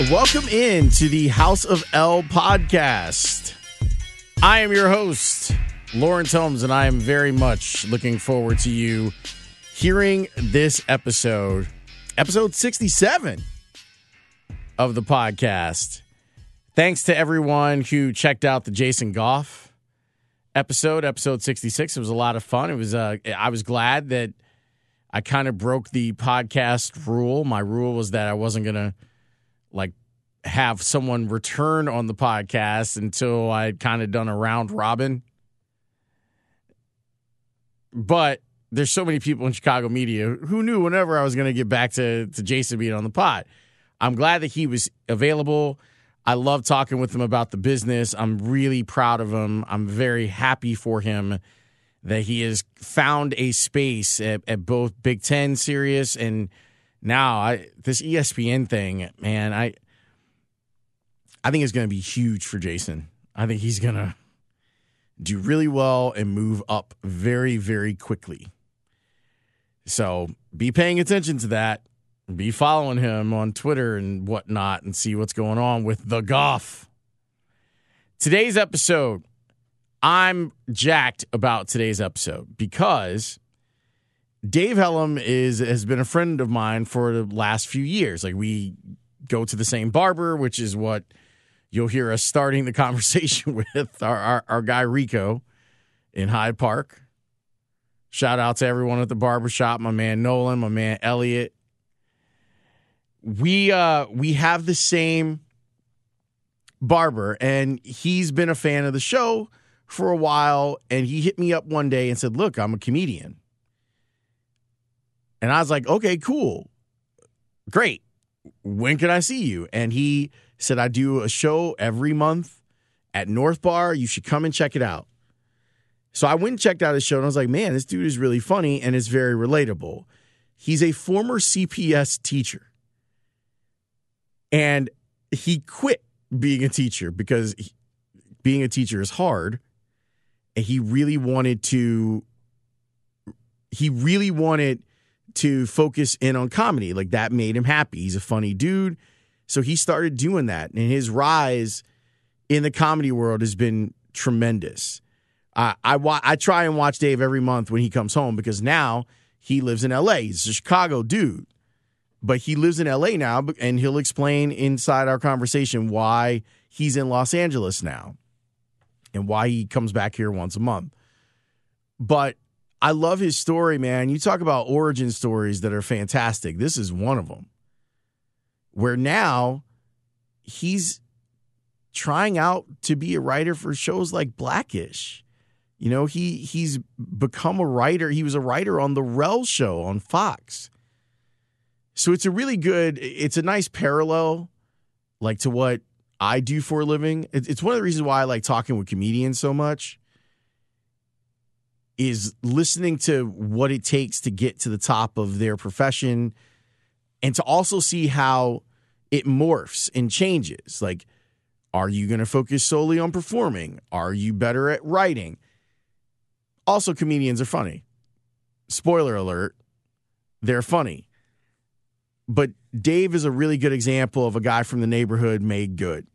Welcome in to the House of L podcast. I am your host, Lawrence Holmes, and I am very much looking forward to you hearing this episode, episode 67 of the podcast. Thanks to everyone who checked out the Jason Goff episode, episode 66. It was a lot of fun. It was uh I was glad that I kind of broke the podcast rule. My rule was that I wasn't going to like have someone return on the podcast until I'd kind of done a round robin. But there's so many people in Chicago media who knew whenever I was going to get back to, to Jason being on the pod. I'm glad that he was available. I love talking with him about the business. I'm really proud of him. I'm very happy for him that he has found a space at, at both Big Ten Sirius and now I this ESPN thing, man, I I think it's going to be huge for Jason. I think he's going to do really well and move up very, very quickly. So be paying attention to that. Be following him on Twitter and whatnot and see what's going on with the Goff. Today's episode, I'm jacked about today's episode because Dave Helem is has been a friend of mine for the last few years. Like we go to the same barber, which is what you'll hear us starting the conversation with our, our, our guy Rico in Hyde Park. Shout out to everyone at the barbershop, my man Nolan, my man Elliot. We uh we have the same barber and he's been a fan of the show for a while and he hit me up one day and said, "Look, I'm a comedian." And I was like, "Okay, cool. Great. When can I see you?" And he said, I do a show every month at North Bar. You should come and check it out. So I went and checked out his show and I was like, man, this dude is really funny and is very relatable. He's a former CPS teacher. And he quit being a teacher because he, being a teacher is hard. And he really wanted to, he really wanted to focus in on comedy. Like that made him happy. He's a funny dude. So he started doing that, and his rise in the comedy world has been tremendous. Uh, I I try and watch Dave every month when he comes home because now he lives in L.A. He's a Chicago dude, but he lives in L.A. now, and he'll explain inside our conversation why he's in Los Angeles now and why he comes back here once a month. But I love his story, man. You talk about origin stories that are fantastic. This is one of them where now he's trying out to be a writer for shows like Blackish. You know, he he's become a writer. He was a writer on the Rel show on Fox. So it's a really good, it's a nice parallel, like to what I do for a living. It's one of the reasons why I like talking with comedians so much. Is listening to what it takes to get to the top of their profession and to also see how it morphs and changes. Like, are you going to focus solely on performing? Are you better at writing? Also, comedians are funny. Spoiler alert, they're funny. But Dave is a really good example of a guy from the neighborhood made good.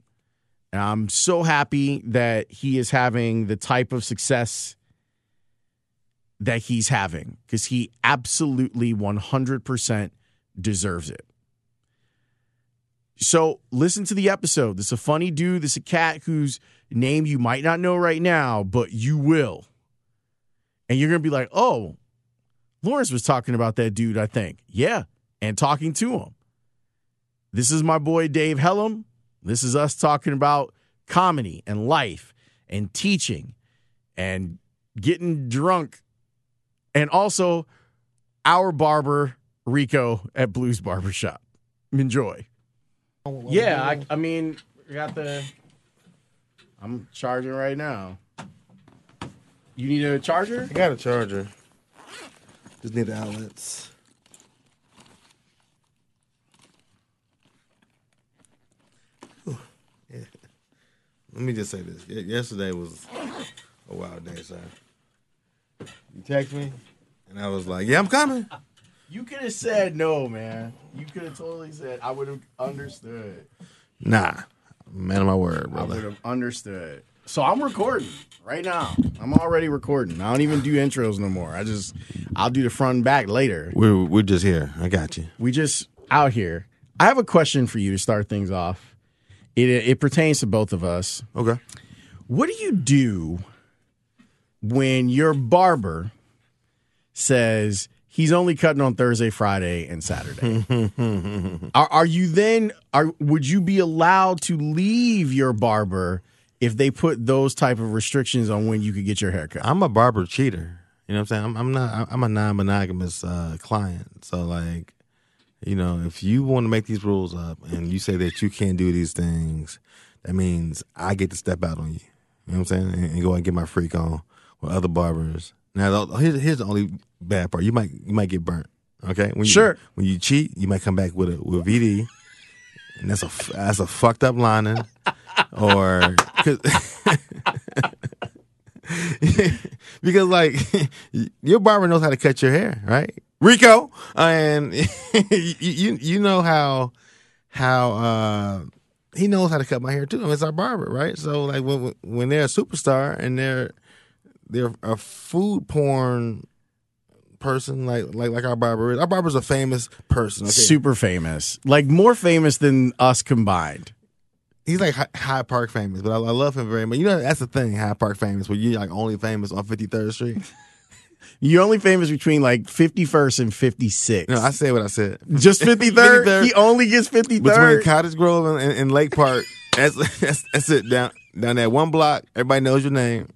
And I'm so happy that he is having the type of success that he's having because he absolutely 100% deserves it. So listen to the episode. This is a funny dude. This is a cat whose name you might not know right now, but you will. And you're going to be like, oh, Lawrence was talking about that dude, I think. Yeah. And talking to him. This is my boy Dave Helem. This is us talking about comedy and life and teaching and getting drunk and also our barber Rico at Blues Barbershop. Enjoy. Yeah, I, I mean, I got the. I'm charging right now. You need a charger? I got a charger. Just need the outlets. Whew. Yeah. Let me just say this. Yesterday was a wild day, sir. You text me, and I was like, "Yeah, I'm coming." You could have said no, man. You could have totally said I would have understood. Nah, man of my word, I would brother. have understood. So I'm recording right now. I'm already recording. I don't even do intros no more. I just I'll do the front and back later. We're we're just here. I got you. We just out here. I have a question for you to start things off. It it pertains to both of us. Okay. What do you do when your barber says he's only cutting on Thursday, Friday, and Saturday? are, are you then are would you be allowed to leave your barber if they put those type of restrictions on when you could get your haircut? I'm a barber cheater. You know what I'm saying? I'm, I'm not. I'm a non-monogamous uh, client. So like, you know, if you want to make these rules up and you say that you can't do these things, that means I get to step out on you. You know what I'm saying? And, and go and get my freak on with other barbers. Now, here's, here's the only bad part. You might you might get burnt. Okay. When you, Sure. When you cheat, you might come back with a with VD, and that's a that's a fucked up lining, or because like your barber knows how to cut your hair, right? Rico, and you, you you know how how uh he knows how to cut my hair too. I mean, it's our barber, right? So like when when they're a superstar and they're they're a food porn person like like like our barber is. Our barber's a famous person. Okay? Super famous, like more famous than us combined. He's like Hyde Park famous, but I, I love him very much. You know that's the thing, Hyde Park famous, where you're like only famous on 53rd Street. You're only famous between like 51st and 56. No, I said what I said. Just 53rd? 53rd. He only gets 53rd. between Cottage Grove and, and, and Lake Park. That's, that's that's it. Down down that one block, everybody knows your name.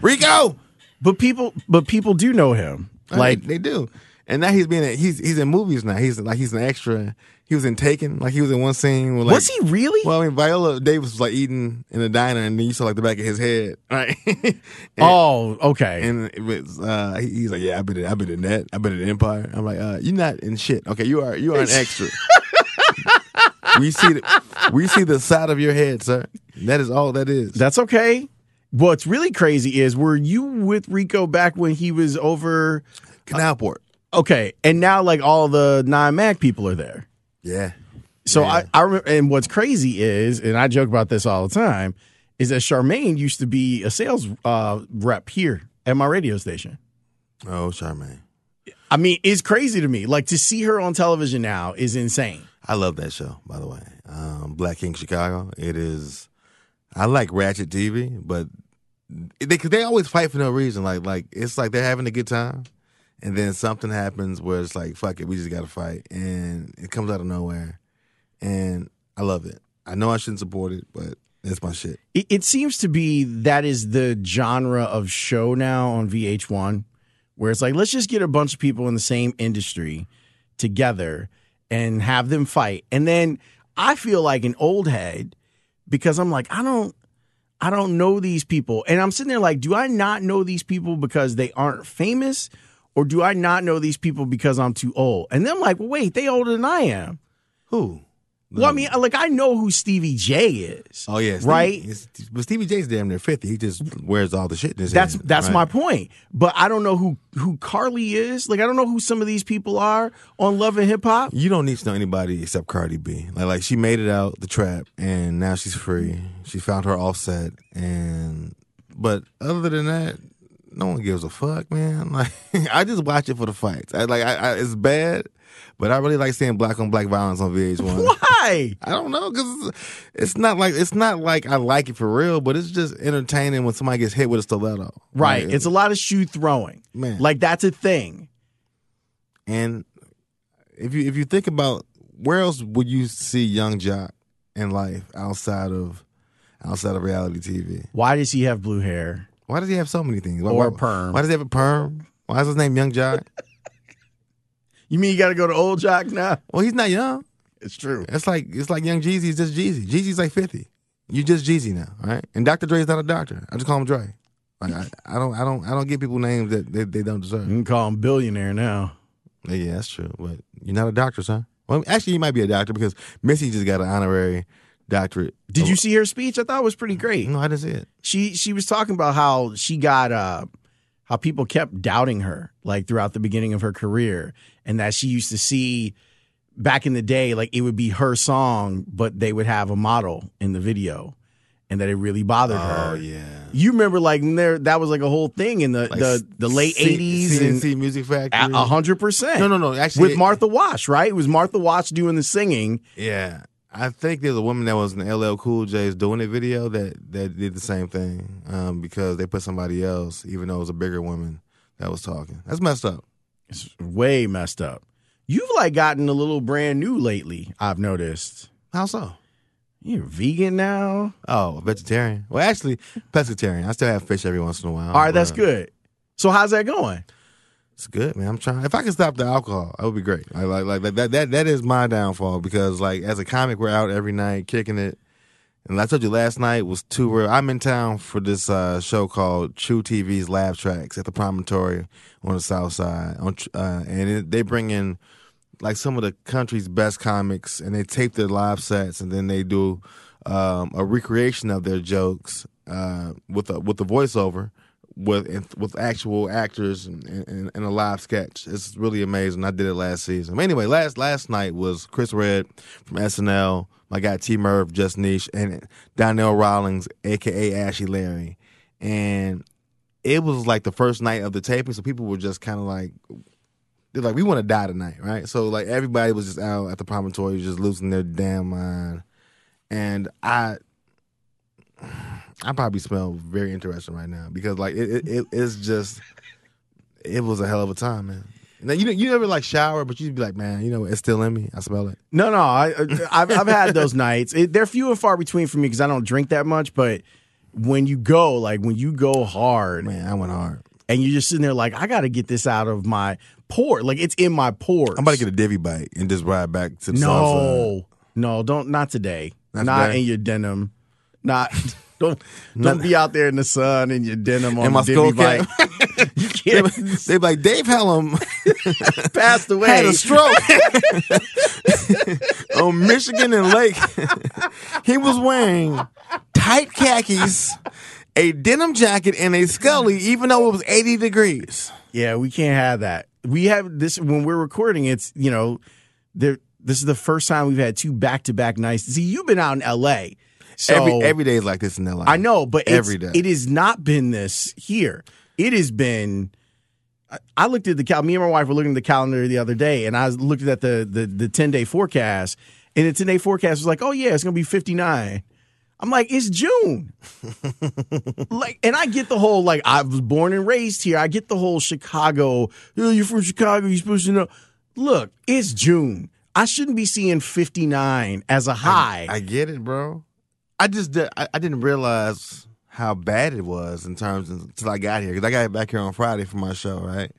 Rico. but people but people do know him. Like Like they do, and now he's being a, he's he's in movies now. He's like he's an extra. He was in Taken, like he was in one scene. With like, was he really? Well, I mean, Viola Davis was like eating in a diner, and then you saw like the back of his head, right? and, oh, okay. and it was uh, he- he's like, yeah, I've been in, I've been in that, I've been in Empire. I'm like, uh, you're not in shit. Okay, you are you are an extra. we see the we see the side of your head, sir. That is all that is. That's okay. What's really crazy is were you with Rico back when he was over Canalport. okay, and now like all the nine Mac people are there. Yeah. So Yeah. I, I remember, and what's crazy is, and I joke about this all the time, is that Charmaine used to be a sales uh, rep here at my radio station. Oh, Charmaine. I mean, it's crazy to me. Like to see her on television now is insane. I love that show, by the way. Um, Black Ink Chicago. It is. I like Ratchet TV, but they they always fight for no reason. Like like it's like they're having a good time, and then something happens where it's like fuck it, we just got to fight, and it comes out of nowhere, and I love it. I know I shouldn't support it, but it's my shit. It, it seems to be that is the genre of show now on VH1, where it's like let's just get a bunch of people in the same industry together and have them fight, and then I feel like an old head because I'm like I don't. I don't know these people. And I'm sitting there like, do I not know these people because they aren't famous? Or do I not know these people because I'm too old? And then I'm like, wait, they older than I am. Who? Well, I mean, like I know who Stevie J is. oh yeah, Stevie- right. But Stevie J's damn near fifty. He just wears all the shit. In his That's hand, that's right? my point. But I don't know who who Carly is. Like I don't know who some of these people are on Love and Hip Hop. You don't need to know anybody except Cardi B. Like, like she made it out the trap, and now she's free. She found her offset, and but other than that, no one gives a fuck, man. Like, I just watch it for the fights. I like, I, I, it's bad, but I really like seeing black on black violence on VH1. Why? I don't know because it's not like it's not like I like it for real, but it's just entertaining when somebody gets hit with a stiletto. Right. Like, It's a lot of shoe throwing. Man. Like that's a thing. And if you if you think about where else would you see Yung Joc in life outside of outside of reality TV? Why does he have blue hair? Why does he have so many things? Why, Or why- a perm. Why does he have a perm? Why is his name Yung Joc? You mean you got to go to Old Jock now? well, he's not young. It's true. It's like it's like Young Jeezy is just Jeezy. Jeezy's like fifty. You just Jeezy now, right? And Dr. Dre's not a doctor. I just call him Dre. Like I, I don't I don't I don't give people names that they, they don't deserve. You can call him billionaire now. Yeah, that's true. But you're not a doctor, son. Well, actually, you might be a doctor because Missy just got an honorary doctorate. Did you see her speech? I thought it was pretty great. No, I didn't see it. She she was talking about how she got uh how people kept doubting her like throughout the beginning of her career and that she used to see back in the day like it would be her song but they would have a model in the video and that it really bothered her. Oh yeah. You remember like there that was like a whole thing in the Like the, the late 80s and C+C Music Factory. a hundred percent. No, no, no. Actually, With Martha Wash, right? It was Martha Wash doing the singing. Yeah, I think there's a woman that was in LL Cool J's doing it video that that did the same thing um, because they put somebody else, even though it was a bigger woman that was talking. That's messed up. It's way messed up. You've like gotten a little brand new lately, I've noticed. How so? You're vegan now. Oh, vegetarian. Well, actually, pescatarian. I still have fish every once in a while. All right, that's good. So how's that going? It's good, man. I'm trying. If I could stop the alcohol, that would be great. Like, like, like that, that, that is my downfall because, like, as a comic, we're out every night kicking it. And I told you last night was too real. I'm in town for this uh, show called True TV's Laugh Tracks at the Promontory on the South Side. On, uh, and it, they bring in like some of the country's best comics, and they tape their live sets, and then they do um, a recreation of their jokes uh, with a with the voiceover with with actual actors and, a live sketch. It's really amazing. I did it last season. Anyway, last last night was Chris Redd from SNL, my guy T. Murph, Just Niche, and Donnell Rawlings, aka Ashy Larry, and it was like the first night of the taping, so people were just kind of like. They're like, we want to die tonight, right? So like everybody was just out at the promontory, just losing their damn mind, and I, I probably smell very interesting right now because like it, it, it it's just it was a hell of a time, man. Now you you never like shower, but you'd be like, man, you know, it's still in me. I smell it. No, no, I, uh, I've, I've had those nights. It, they're few and far between for me because I don't drink that much. But when you go, like when you go hard, Man, I went hard. and you're just sitting there, like I got to get this out of my pore. Like it's in my pores. I'm about to get a Divvy bike and just ride back to the no, no, don't not today. Not Not, today? in your denim. Not don't don't be out there in the sun in your denim on my the skull bike. you They can't be they like Dave Helem passed away. had a stroke on Michigan and Lake. he was wearing tight khakis, a denim jacket, and a scully, even though it was 80 degrees. Yeah, we can't have that. We have this when we're recording. It's you know, there. This is the first time we've had two back to back nights. See, you've been out in L.A. So every every day is like this in LA. I know, but every day. it has not been this here. It has been. I- I looked at the cal. Me and my wife were looking at the calendar the other day, and I looked at the the the ten day forecast, and the ten day forecast was like, oh yeah, it's gonna be fifty nine. I'm like, it's June. like, and I get the whole like I was born and raised here. I get the whole Chicago. Oh, you're from Chicago. You're supposed to know. Look, it's June. I shouldn't be seeing 59 as a high. I get it, bro. I just did, I, I didn't realize how bad it was in terms of, until I got here because I got back here on Friday for my show, right?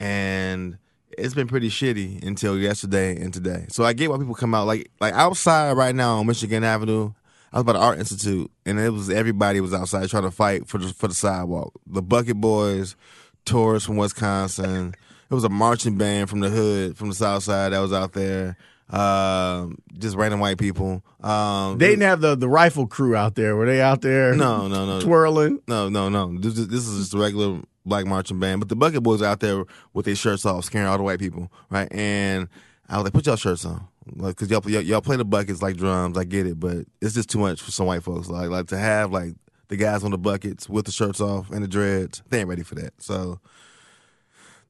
And it's been pretty shitty until yesterday and today. So I get why people come out like like outside right now on Michigan Avenue. I was by the Art Institute, and it was everybody was outside trying to fight for the for the sidewalk. The Bucket Boys, tourists from Wisconsin. It was a marching band from the hood, from the South Side that was out there. Uh, just random white people. Um, They didn't have the, the rifle crew out there. Were they out there? no, no, no, twirling. no, no, no. This is, this is just a regular black marching band. But the Bucket Boys out there with their shirts off, scaring all the white people, right? And I was like, put y'all shirts on, like, cause y'all, y'all y'all play the buckets like drums. I get it, but it's just too much for some white folks. Like, like to have like the guys on the buckets with the shirts off and the dreads, they ain't ready for that. So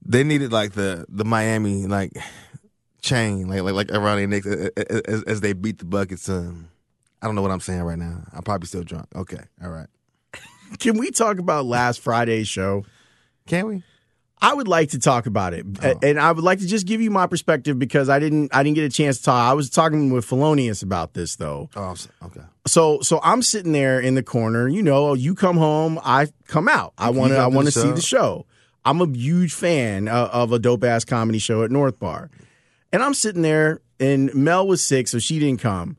they needed like the the Miami like chain, like like like around their necks as, as, they beat the buckets. Um, I don't know what I'm saying right now. I'm probably still drunk. Okay, all right. Can we talk about last Friday's show? Can we? I would like to talk about it, Oh. and I would like to just give you my perspective because I didn't I didn't get a chance to talk. I was talking with Felonious about this though. Oh, okay. So so I'm sitting there in the corner. You know, you come home, I come out. I want to I want to see the show. I'm a huge fan uh, of a dope ass comedy show at North Bar, and I'm sitting there, and Mel was sick, so she didn't come.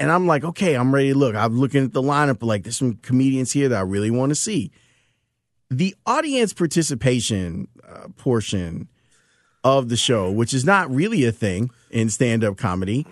And I'm like, okay, I'm ready to look. I'm looking at the lineup. Like, there's some comedians here that I really want to see. The audience participation uh, portion of the show, which is not really a thing in stand up comedy,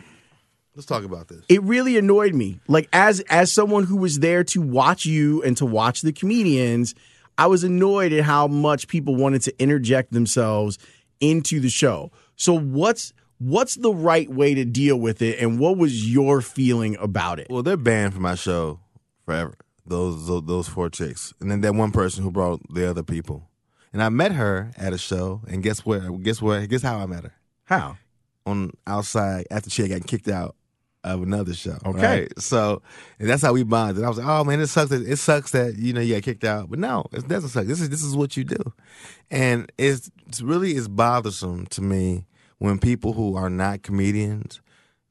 Let's talk about this. it really annoyed me. Like as as someone who was there to watch you and to watch the comedians, I was annoyed at how much people wanted to interject themselves into the show. So what's what's the right way to deal with it and what was your feeling about it? Well, they're banned from my show forever. Those, those those four chicks, and then that one person who brought the other people. And I met her at a show, and guess where? Guess where? Guess how I met her? How? On outside after she had gotten kicked out of another show. Okay. right? so and that's how we bonded. I was like, oh man, it sucks. That, it sucks that you know you got kicked out, but no, it doesn't suck. This is this is what you do, and it's, it's really is bothersome to me when people who are not comedians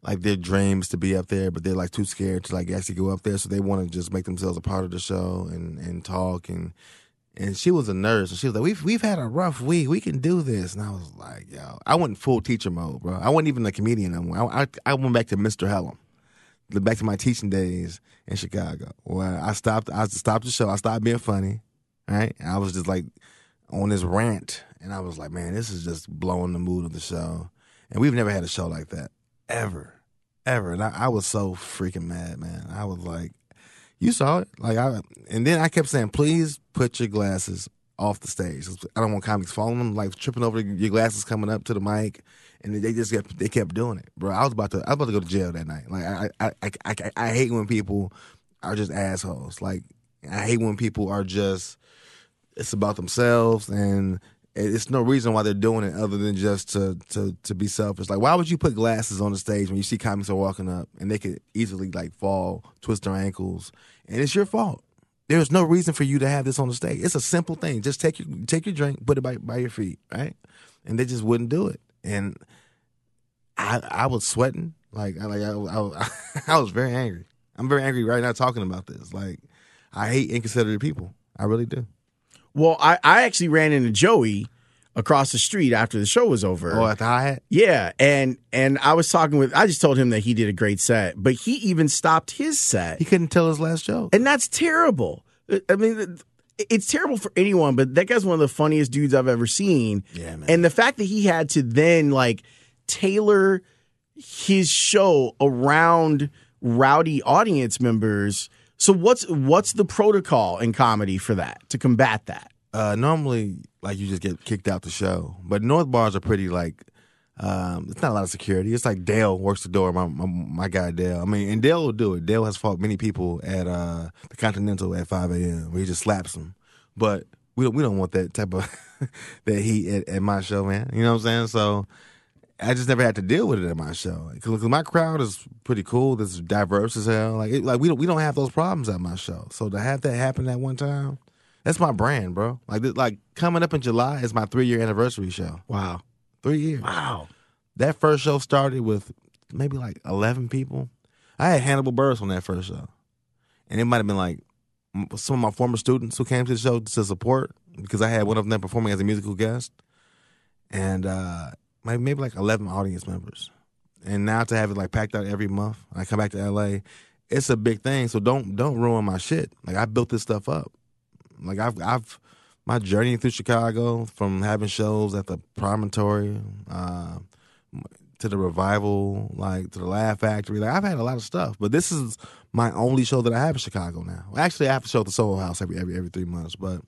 like their dreams to be up there, but they're like too scared to like actually go up there, so they want to just make themselves a part of the show and and talk and and she was a nurse and she was like, we've we've had a rough week, we can do this, and I was like, yo, I went full teacher mode, bro. I wasn't even a comedian anymore. I I, I went back to Mr. Helem, back to my teaching days in Chicago, where I stopped, I stopped the show, I stopped being funny, right, and I was just like on this rant, and I was like, man, this is just blowing the mood of the show, and we've never had a show like that ever ever. And I, I was so freaking mad, man. I was like, you saw it. Like I and then I kept saying, please put your glasses off the stage. I don't want comics following them, like tripping over your glasses coming up to the mic. And they just kept they kept doing it. Bro, I was about to I was about to go to jail that night. Like I I I, I, I hate when people are just assholes. Like I hate when people are just it's about themselves and it's no reason why they're doing it other than just to to to be selfish. Like, why would you put glasses on the stage when you see comics are walking up and they could easily like fall, twist their ankles, and it's your fault. There's no reason for you to have this on the stage. It's a simple thing. Just take your take your drink, put it by by your feet, right? And they just wouldn't do it. And I I was sweating, like I like I, I, I was very angry. I'm very angry right now talking about this. Like, I hate inconsiderate people. I really do. Well, I, I actually ran into Joey across the street after the show was over. Oh, at the hi. Yeah, and and I was talking with I just told him that he did a great set, but he even stopped his set. He couldn't tell his last joke. And that's terrible. I mean, it's terrible for anyone, but that guy's one of the funniest dudes I've ever seen. Yeah, man. And the fact that he had to then like tailor his show around rowdy audience members. So what's what's the protocol in comedy for that to combat that? Uh, normally, like you just get kicked out the show, but North bars are pretty like. Um, it's not a lot of security. It's like Dale works the door. My, my my guy Dale. I mean, and Dale will do it. Dale has fought many people at uh, the Continental at five a.m. where he just slaps them. But we don't we don't want that type of that heat at, at my show, man. You know what I'm saying? So I just never had to deal with it at my show because my crowd is pretty cool. It's diverse as hell. Like it, like we don't we don't have those problems at my show. So to have that happen at one time, that's my brand, bro. Like th- like coming up in July is my three year anniversary show. Wow. Three years. Wow. That first show started with maybe like eleven people. I had Hannibal Buress on that first show, and it might have been like some of my former students who came to the show to support because I had one of them performing as a musical guest, and uh, maybe, maybe like eleven audience members. And now to have it like packed out every month, I come back to LA, it's a big thing. So don't don't ruin my shit. Like I built this stuff up. Like I've I've my journey through Chicago from having shows at the Promontory, uh, to the revival, like to the Laugh Factory. Like I've had a lot of stuff, but this is my only show that I have in Chicago now. Actually, I have to show at the Soho House every every every three months, but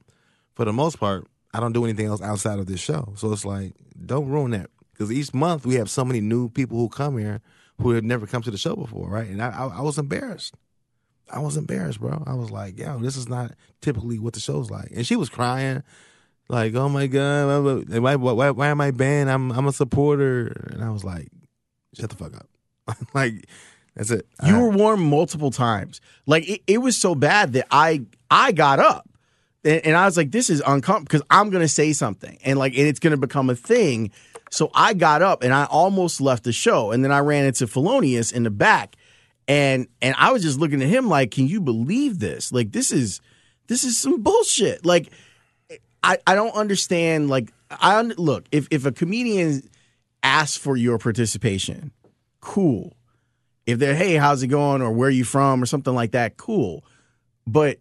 for the most part, I don't do anything else outside of this show. So it's like, don't ruin that because each month we have so many new people who come here who had never come to the show before, right? And I, I, I was embarrassed. I was embarrassed, bro. I was like, yo, this is not typically what the show's like. And she was crying, like, oh my God, why, why, why am I banned? I'm, I'm a supporter. And I was like, shut the fuck up. like, that's it. You I, were warned multiple times. Like, it, it was so bad that I, I got up and, I was like, this is uncomfortable because I'm to say something and like, and it's to become a thing. So I got up and I almost left the show. And then I ran into Felonious in the back and and I was just looking at him like, can you believe this? Like this is this is some bullshit. Like I I don't understand. Like I look if if a comedian asks for your participation, cool. If they're hey how's it going or where are you from or something like that, cool. But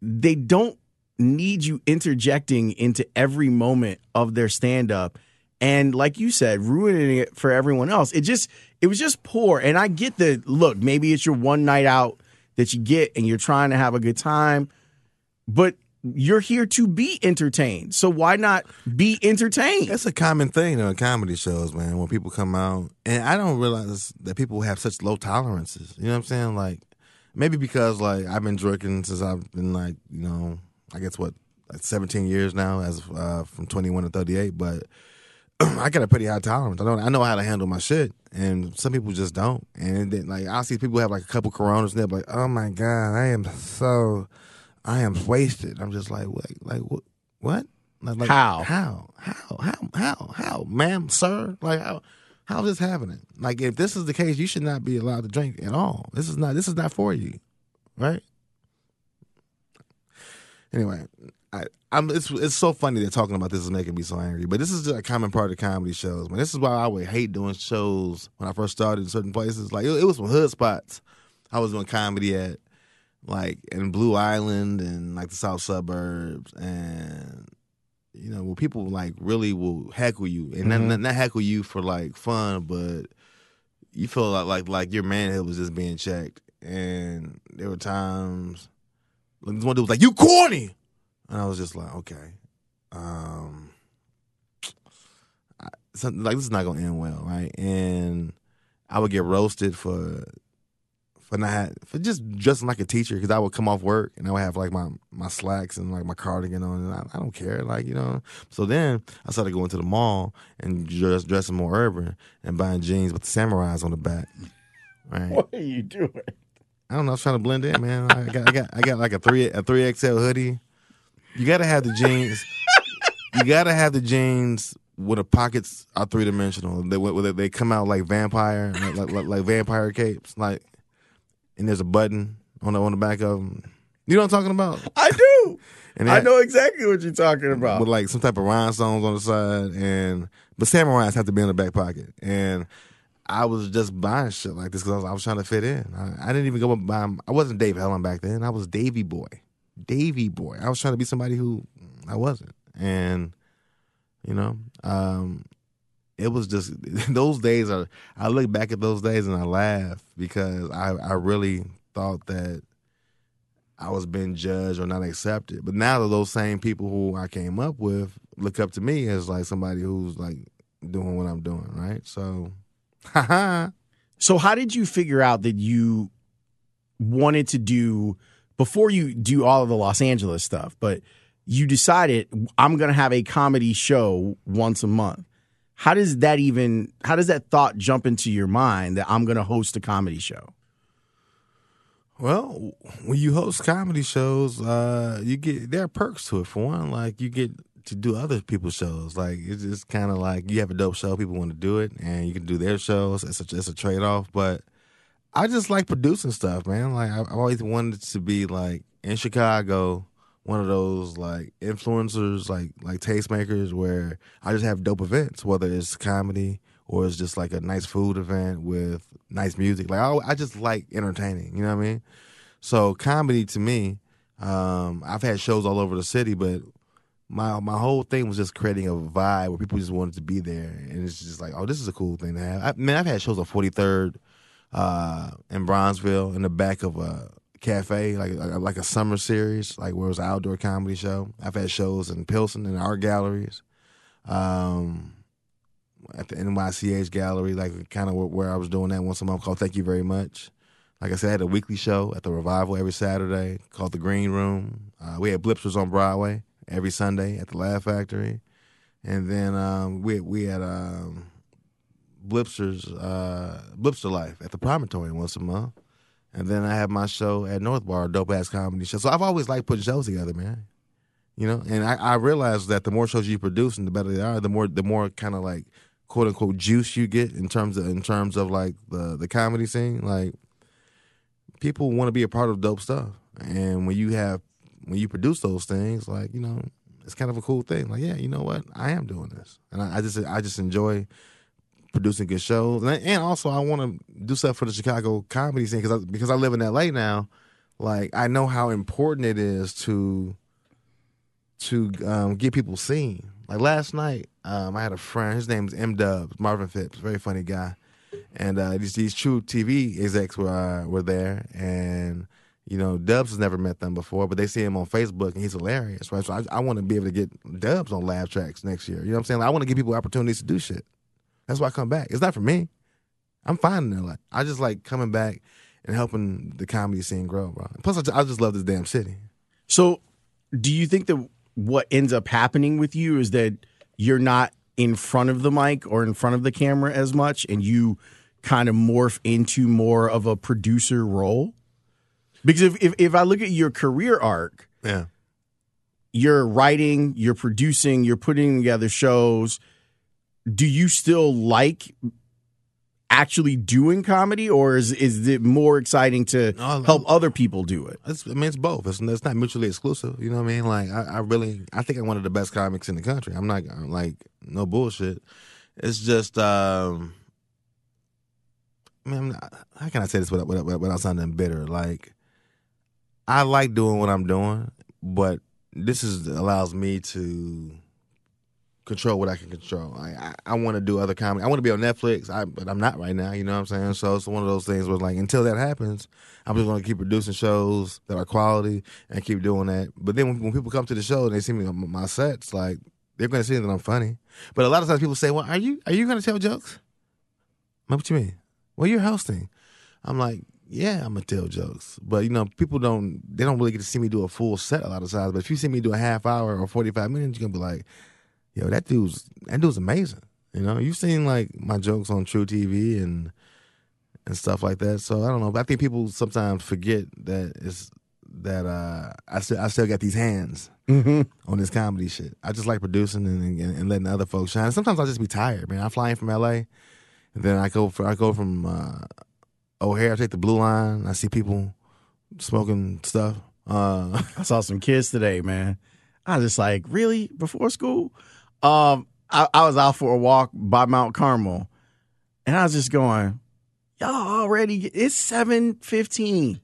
they don't need you interjecting into every moment of their stand up and like you said, ruining it for everyone else. It just it was just poor. And I get the look, maybe it's your one night out that you get and you're trying to have a good time, but you're here to be entertained. So why not be entertained? That's a common thing in comedy shows, man, when people come out. And I don't realize that people have such low tolerances. You know what I'm saying? Like maybe because like I've been drinking since I've been like, you know, I guess what, like 17 years now as uh, from 21 to 38, but I got a pretty high tolerance. I know I know how to handle my shit, and some people just don't. And then, like I see people have like a couple Coronas, and they're like, "Oh my god, I am so, I am wasted." I'm just like, "What? Like what? What? Like, how? How? How? How? How? How? Ma'am, sir? Like how?" How's this happening? Like, if this is the case, you should not be allowed to drink at all. This is not. This is not for you, right? Anyway, I, I'm, it's it's so funny that talking about this is making me so angry. But this is a common part of comedy shows. Man, this is why I would hate doing shows when I first started in certain places. Like it, it was some hood spots. I was doing comedy at, like in Blue Island and like the South Suburbs, and you know where people like really will heckle you and mm-hmm. not, not heckle you for like fun, but you feel like like like your manhood was just being checked. And there were times like this one dude was like, "You corny." And I was just like, okay, um, I, something like this is not gonna end well, right? And I would get roasted for for not for just dressing like a teacher because I would come off work and I would have like my my slacks and like my cardigan on and I, I don't care like you know? So then I started going to the mall and dress, dressing more urban and buying jeans with the samurais on the back right? What are you doing? I don't know I was trying to blend in man. I got I got I got like a three a three XL hoodie you gotta have the jeans. you gotta have the jeans where the pockets are uh, three dimensional. They where they come out like vampire, like, like, like vampire capes, like, and there's a button on the on the back of them. You know what I'm talking about? I do. and I know exactly what you're talking about. With like some type of rhinestones on the side, and but samurais have to be in the back pocket. And I was just buying shit like this because I was, I was, trying to fit in. I, I didn't even go buy. I wasn't Dave Helem back then. I was Davy Boy. Davy boy. I was trying to be somebody who I wasn't. And, you know, um, it was just those days are I look back at those days and I laugh because I, I really thought that I was being judged or not accepted. But now that those same people who I came up with look up to me as like somebody who's like doing what I'm doing, right? So So how did you figure out that you wanted to do before you do all of the Los Angeles stuff, but you decided I'm going to have a comedy show once a month. How does that even how does that thought jump into your mind that I'm going to host a comedy show? Well, when you host comedy shows, uh, you get there are perks to it. For one, like you get to do other people's shows. Like it's just kind of like you have a dope show, people want to do it, and you can do their shows. It's a, it's a trade off, but I just like producing stuff, man. Like I've always wanted to be like in Chicago, one of those like influencers, like like tastemakers, where I just have dope events, whether it's comedy or it's just like a nice food event with nice music. Like I, I just like entertaining. You know what I mean? So comedy to me, um, I've had shows all over the city, but my my whole thing was just creating a vibe where people just wanted to be there, and it's just like, oh, this is a cool thing to have. I man, I've had shows on Forty Third, uh, in Bronzeville, in the back of a cafe, like like a summer series, like where it was an outdoor comedy show. I've had shows in Pilsen in art galleries, um, at the NYCH gallery, like kind of where, where I was doing that once a month called Thank You Very Much. Like I said, I had a weekly show at the Revival every Saturday called The Green Room. Uh, we had Blipsters on Broadway every Sunday at the Laugh Factory, and then um, we we had um, Blipsters uh, Blipster Life at the Promontory once a month, and then I have my show at North Bar, Dope Ass Comedy Show. So I've always liked putting shows together, man. You know, and I, I realize that the more shows you produce and the better they are, the more the more kind of like quote unquote juice you get in terms of in terms of like the the comedy scene. Like people want to be a part of dope stuff, and when you have when you produce those things, like you know, it's kind of a cool thing. Like, yeah, you know what, I am doing this, and I, I just I just enjoy producing good shows, and, and also I want to do stuff for the Chicago comedy scene because because I live in LA now. Like, I know how important it is to to um, get people seen. Like last night, um, I had a friend. His name is M Dubs, Marvin Phipps, very funny guy, and uh, these these True TV execs were uh, were there, and you know Dubs has never met them before, but they see him on Facebook and he's hilarious, right? So I, I want to be able to get Dubs on Laugh Tracks next year. You know what I'm saying? Like, I want to give people opportunities to do shit. That's why I come back. It's not for me. I'm fine in LA. I just like coming back and helping the comedy scene grow, bro. Plus, I just, I just love this damn city. So, do you think that what ends up happening with you is that you're not in front of the mic or in front of the camera as much, and you kind of morph into more of a producer role? Because if, if, if I look at your career arc, Yeah. you're writing, you're producing, you're putting together shows. Do you still like actually doing comedy, or is is it more exciting to No, help other people do it? It's, I mean, it's both. It's, it's not mutually exclusive. You know what I mean? Like, I, I really, I think I'm one of the best comics in the country. I'm not I'm like no bullshit. It's just, um, I mean, I'm not- how can I say this without, without, without sounding bitter? Like, I like doing what I'm doing, but this is allows me to control what I can control. I I, I want to do other comedy. I want to be on Netflix, I, but I'm not right now. You know what I'm saying? So it's one of those things where like until that happens, I'm just going to keep producing shows that are quality and keep doing that. But then when, when people come to the show and they see me on my sets, like they're going to see that I'm funny. But a lot of times people say, "Well, are you are you going to tell jokes?" What you mean? Well, you're hosting. I'm like, yeah, I'm gonna tell jokes, but you know, people don't they don't really get to see me do a full set a lot of times. But if you see me do a half hour or 45 minutes, you're gonna be like, yo, that dude's that dude's amazing. You know, you've seen like my jokes on True TV and and stuff like that. So I don't know. But I think people sometimes forget that it's that uh, I still I still got these hands on this comedy shit. I just like producing and, and, and letting other folks shine. Sometimes I'll just be tired, man. I fly in from LA, and then I go for, I go from uh, O'Hare. I take the blue line. I see people smoking stuff. Uh, I saw some kids today, man. I was just like, really? Before school? Um, I, I was out for a walk by Mount Carmel, and I was just going, y'all already? It's seven fifteen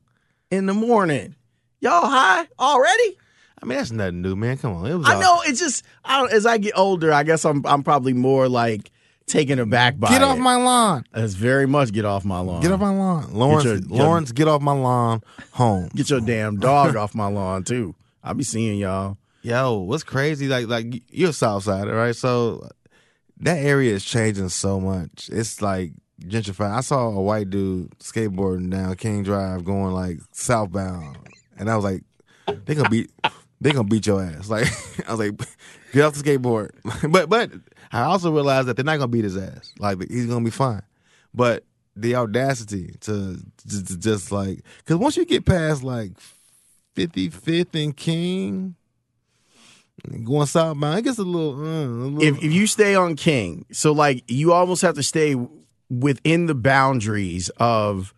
in the morning. Y'all high already? I mean, that's nothing new, man. Come on, it was. I all- know it's just I don't, as I get older, I guess I'm I'm probably more like taken aback by Get off it. my lawn. It's very much get off my lawn. Get off my lawn, Lawrence. your- your- Lawrence, get off my lawn. Home. Get your damn dog off my lawn too. I'll be seeing y'all. Yo, what's crazy? Like, like you're a Southsider, right? So that area is changing so much. It's like gentrified. I saw a white dude skateboarding down King Drive, going like southbound, and I was like, they gonna beat, they gonna beat your ass. Like, I was like, get off the skateboard. but, but I also realized that they're not gonna beat his ass. Like, he's gonna be fine. But the audacity to, to, to just like, because once you get past like 55th and King going southbound. It gets a little. Uh, a little if if you stay on King, so like you almost have to stay within the boundaries of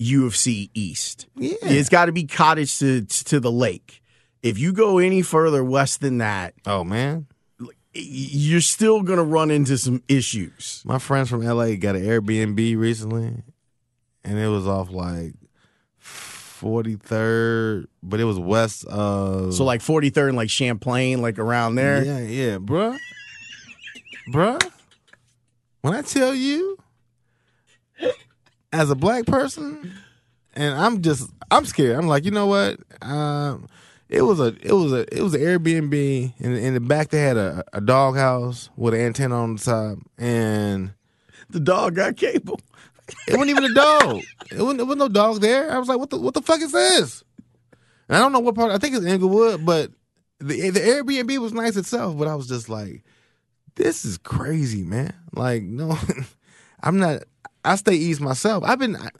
UFC East. Yeah. It's got to be cottage to to the lake. If you go any further west than that, oh man, you're still gonna run into some issues. my friends from LA got an Airbnb recently, and it was off like forty third, but it was west of. So like 43rd and like Champlain, like around there. Yeah, yeah, bruh. bruh. When I tell you, as a black person, and I'm just, I'm scared. I'm like, you know what? Um, it was a, it was a, it was an Airbnb. and in the back, they had a, a dog house with an antenna on the top, and The dog got cable. It wasn't even a dog. It wasn't, there was no dog there. I was like, what the, what the fuck is this? And I don't know what part. I think it's Englewood, but the the Airbnb was nice itself. But I was just like, this is crazy, man. Like, no, I'm not. I stay east myself. I've been. I,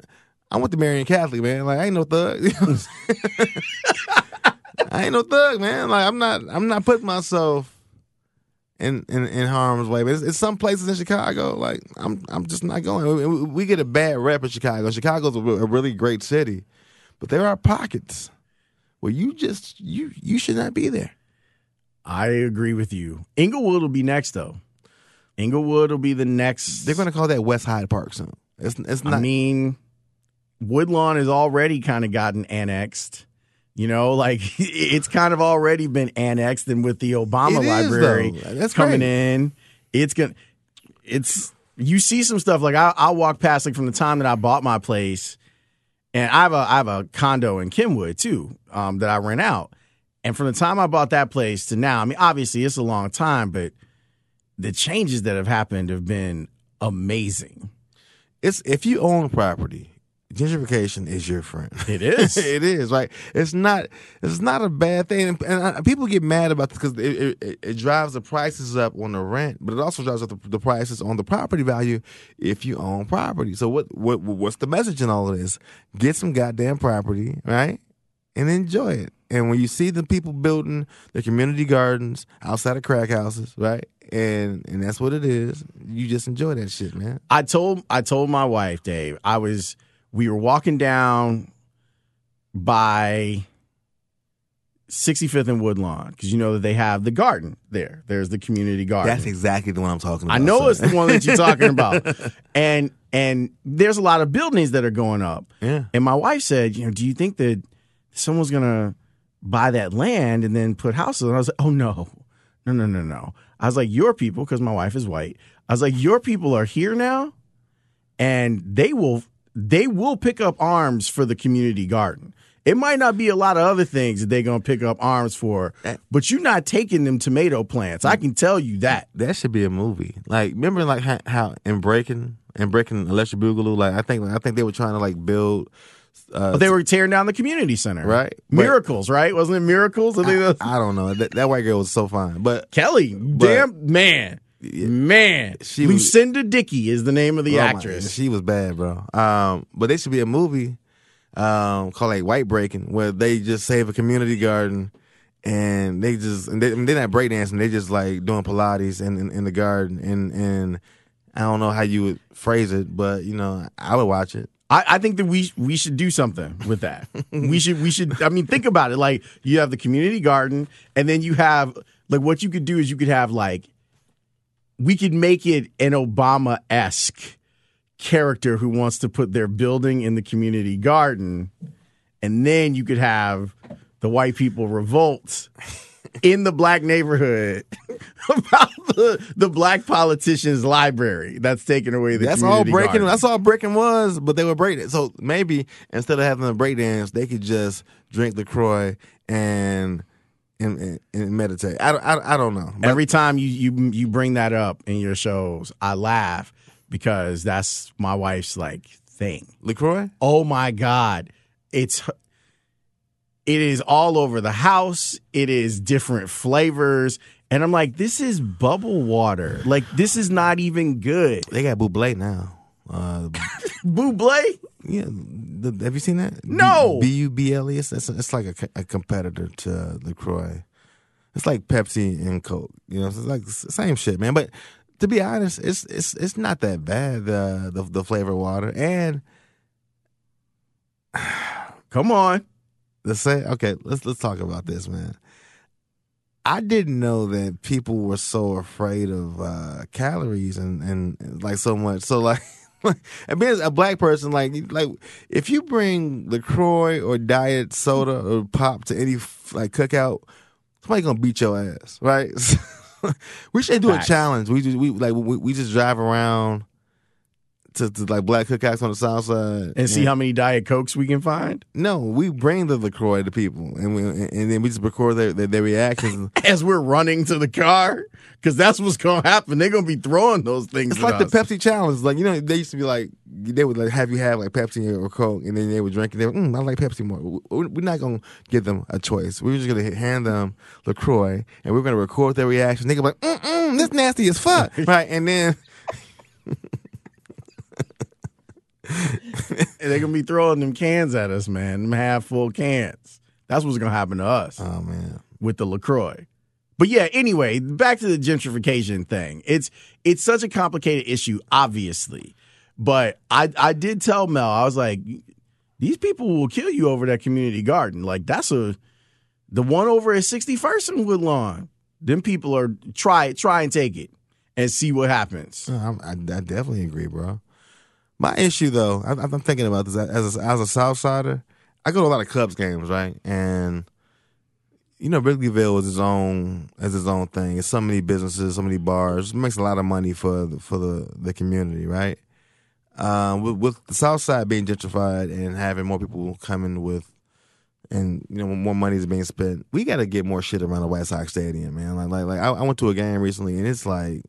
I went to Marian Catholic, man. Like, I ain't no thug. You know? I ain't no thug, man. Like, I'm not. I'm not putting myself in in, in harm's way. But it's, it's some places in Chicago. Like, I'm I'm just not going. We, we- get a bad rep in Chicago. Chicago's a, re- a really great city, but there are pockets where you just you you should not be there. I agree with you. Englewood will be next though. Englewood will be the next. They're going to call that West Hyde Park soon. It's it's not. I mean, Woodlawn has already kind of gotten annexed. You know, like it's kind of already been annexed, and with the Obama It library. That's coming great. in, it's gonna. It's you see some stuff like I, I walk past like from the time that I bought my place, and I have a I have a condo in Kenwood too um, that I rent out, and from the time I bought that place to now, I mean, obviously it's a long time, but the changes that have happened have been amazing. it's if you own property, gentrification is your friend. It is. it is right. It's not. It's not a bad thing, and, and uh, people get mad about this because it, it, it drives the prices up on the rent, but it also drives up the, the prices on the property value if you own property. So what? What? What's the message in all of this? Get some goddamn property, right, and enjoy it. And when you see the people building their community gardens outside of crack houses, right, and and that's what it is. You just enjoy that shit, man. I told I told my wife, Dave, I was we were walking down by 65th and Woodlawn because you know that they have the garden there. There's the community garden. That's exactly the one I'm talking about. I know it's the one that you're talking about. And and there's a lot of buildings that are going up. Yeah. And my wife said, you know, do you think that someone's gonna buy that land and then put houses? And I was like, oh no, no, no, no, no. I was like, your people, because my wife is white. I was like, your people are here now, and they will they will pick up arms for the community garden. It might not be a lot of other things that they're gonna pick up arms for, but you're not taking them tomato plants. I can tell you that. That should be a movie. Like, remember, like how, how in Breaking, in Breaking Electric Boogaloo, like I think, I think they were trying to like build. Uh, But they were tearing down the community center, Right. But- Miracles, right? Wasn't it Miracles? I that I don't know. That, that white girl was so fine, but Kelly, damn man, man. She was- Lucinda Dickey is the name of the oh actress. she was bad, bro. Um, but they should be a movie um, called like White Breaking, where they just save a community garden. And they just and they, they're not breakdancing. they're just like doing Pilates in, in in the garden. And and I don't know how you would phrase it, but you know I would watch it. I, I think that we we should do something with that. we should we should. I mean, think about it. Like you have the community garden, and then you have like what you could do is you could have like we could make it an Obama esque character who wants to put their building in the community garden, and then you could have the white people revolt in the black neighborhood about the, the black politician's library that's taking away the That's all breaking. garden. That's all breaking was, but they were breaking. It. So maybe instead of having a break dance, they could just drink Lacroix and and, and, and meditate. I, don't- I, I don't know. But Every time you you you bring that up in your shows, I laugh because that's my wife's like thing. Lacroix. Oh my god, it's it is all over the house. It is different flavors, and I'm like, this is bubble water. Like this is not even good. They got Buble now. Uh, Buble. yeah, the, have you seen that? No. B U B L E. It's, like a, a competitor to Lacroix. It's like Pepsi and Coke. You know, it's like the same shit, man. But to be honest, it's it's it's not that bad. The the, the flavor water and Come on. Let's say okay. Let's let's talk about this, man. I didn't know that people were so afraid of uh, calories and, and like so much. So like and being a black person, like like if you bring Lacroix or diet soda or pop to any like cookout, somebody gonna beat your ass, right? we should do Facts. a challenge. We just we like we, we just drive around to, to like black cookouts on the south side and see how many Diet Cokes we can find. No, we bring the Lacroix to people, and we and then we just record their their, their reactions. As we're running to the car, because that's what's to happen. They're to be throwing those things. It's at like us. the Pepsi challenge. Like you know, they used to be like they would like have you have like Pepsi or Coke, and then they would drink it. They would, mm, I like Pepsi more. We- We're not gonna give them a choice. We're just gonna hand them Lacroix, and we're gonna record their reaction. They gonna be like, mm mm, this nasty as fuck, right? And then And they're to be throwing them cans at us, man. Them half full cans. That's what's to happen to us. oh man, with the LaCroix. But yeah, anyway, back to the gentrification thing. It's it's such a complicated issue, obviously. But I I did tell Mel, I was like, these people will kill you over that community garden. Like that's a the one over at 61st and Woodlawn. Them people are try try and take it and see what happens. Uh, I'm- I, I definitely agree, bro. My issue though, I'm thinking about this as a, as a South Sider. I go to a lot of Cubs games, right? And you know, Wrigleyville is its own as its own thing. It's so many businesses, so many bars. It makes a lot of money for the, for the the community, right? Um, with, with the South Side being gentrified and having more people coming with, and you know, more money is being spent, we got to get more shit around the White Sox Stadium, man. Like, like, like I, I went to a game recently, and it's like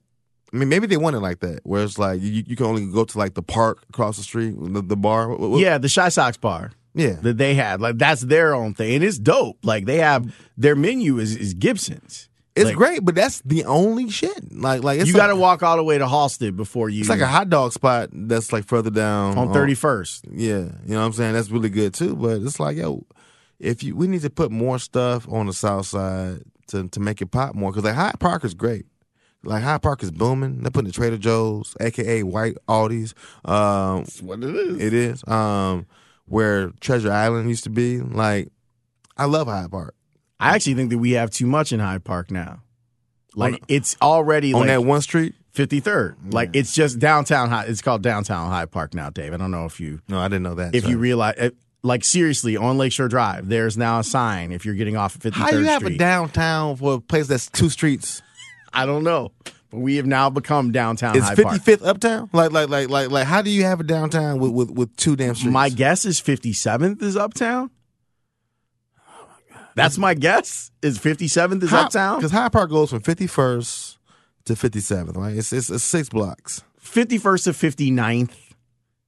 I mean, maybe they want it like that, where it's like you, you can only go to like the park across the street, the, the bar. What- what- Yeah, the ChiSox bar yeah. that they had, like that's their own thing. And it's dope. Like they have their menu is, is Gibson's. It's Like, great, but that's the only shit. Like, like it's you got to walk all the way to Halsted before you It's like a hot dog spot that's like further down on 31st. Yeah, you know what I'm saying. That's really good too. But it's like, yo, if you we need to put more stuff on the south side to to make it pop more because like Hyde Park is great. Like Hyde Park is booming. They're putting the Trader Joe's, aka white Aldi's. Um, That's what it is. It is. Um, where Treasure Island used to be. Like, I love Hyde Park. I actually think that we have too much in Hyde Park now. Like On- it's already On like that one street. 53rd. Like it's just downtown Hyde. It's called downtown Hyde Park now, Dave. I don't know if you No, I didn't know that. if you realize like seriously on Lakeshore Drive, there's now a sign if you're getting off of 53rd how you have Street. a downtown for a place that's two streets? I don't know, but we have now become downtown It's fifty fifth uptown? Like, like, like, like, like, how do you have a downtown with with, with two damn streets? My guess is 57th is uptown. That's my guess. Is 57th is uptown? because Hyde Park goes from fifty first to fifty seventh, right? It's, it's it's six blocks. 51st to 59th,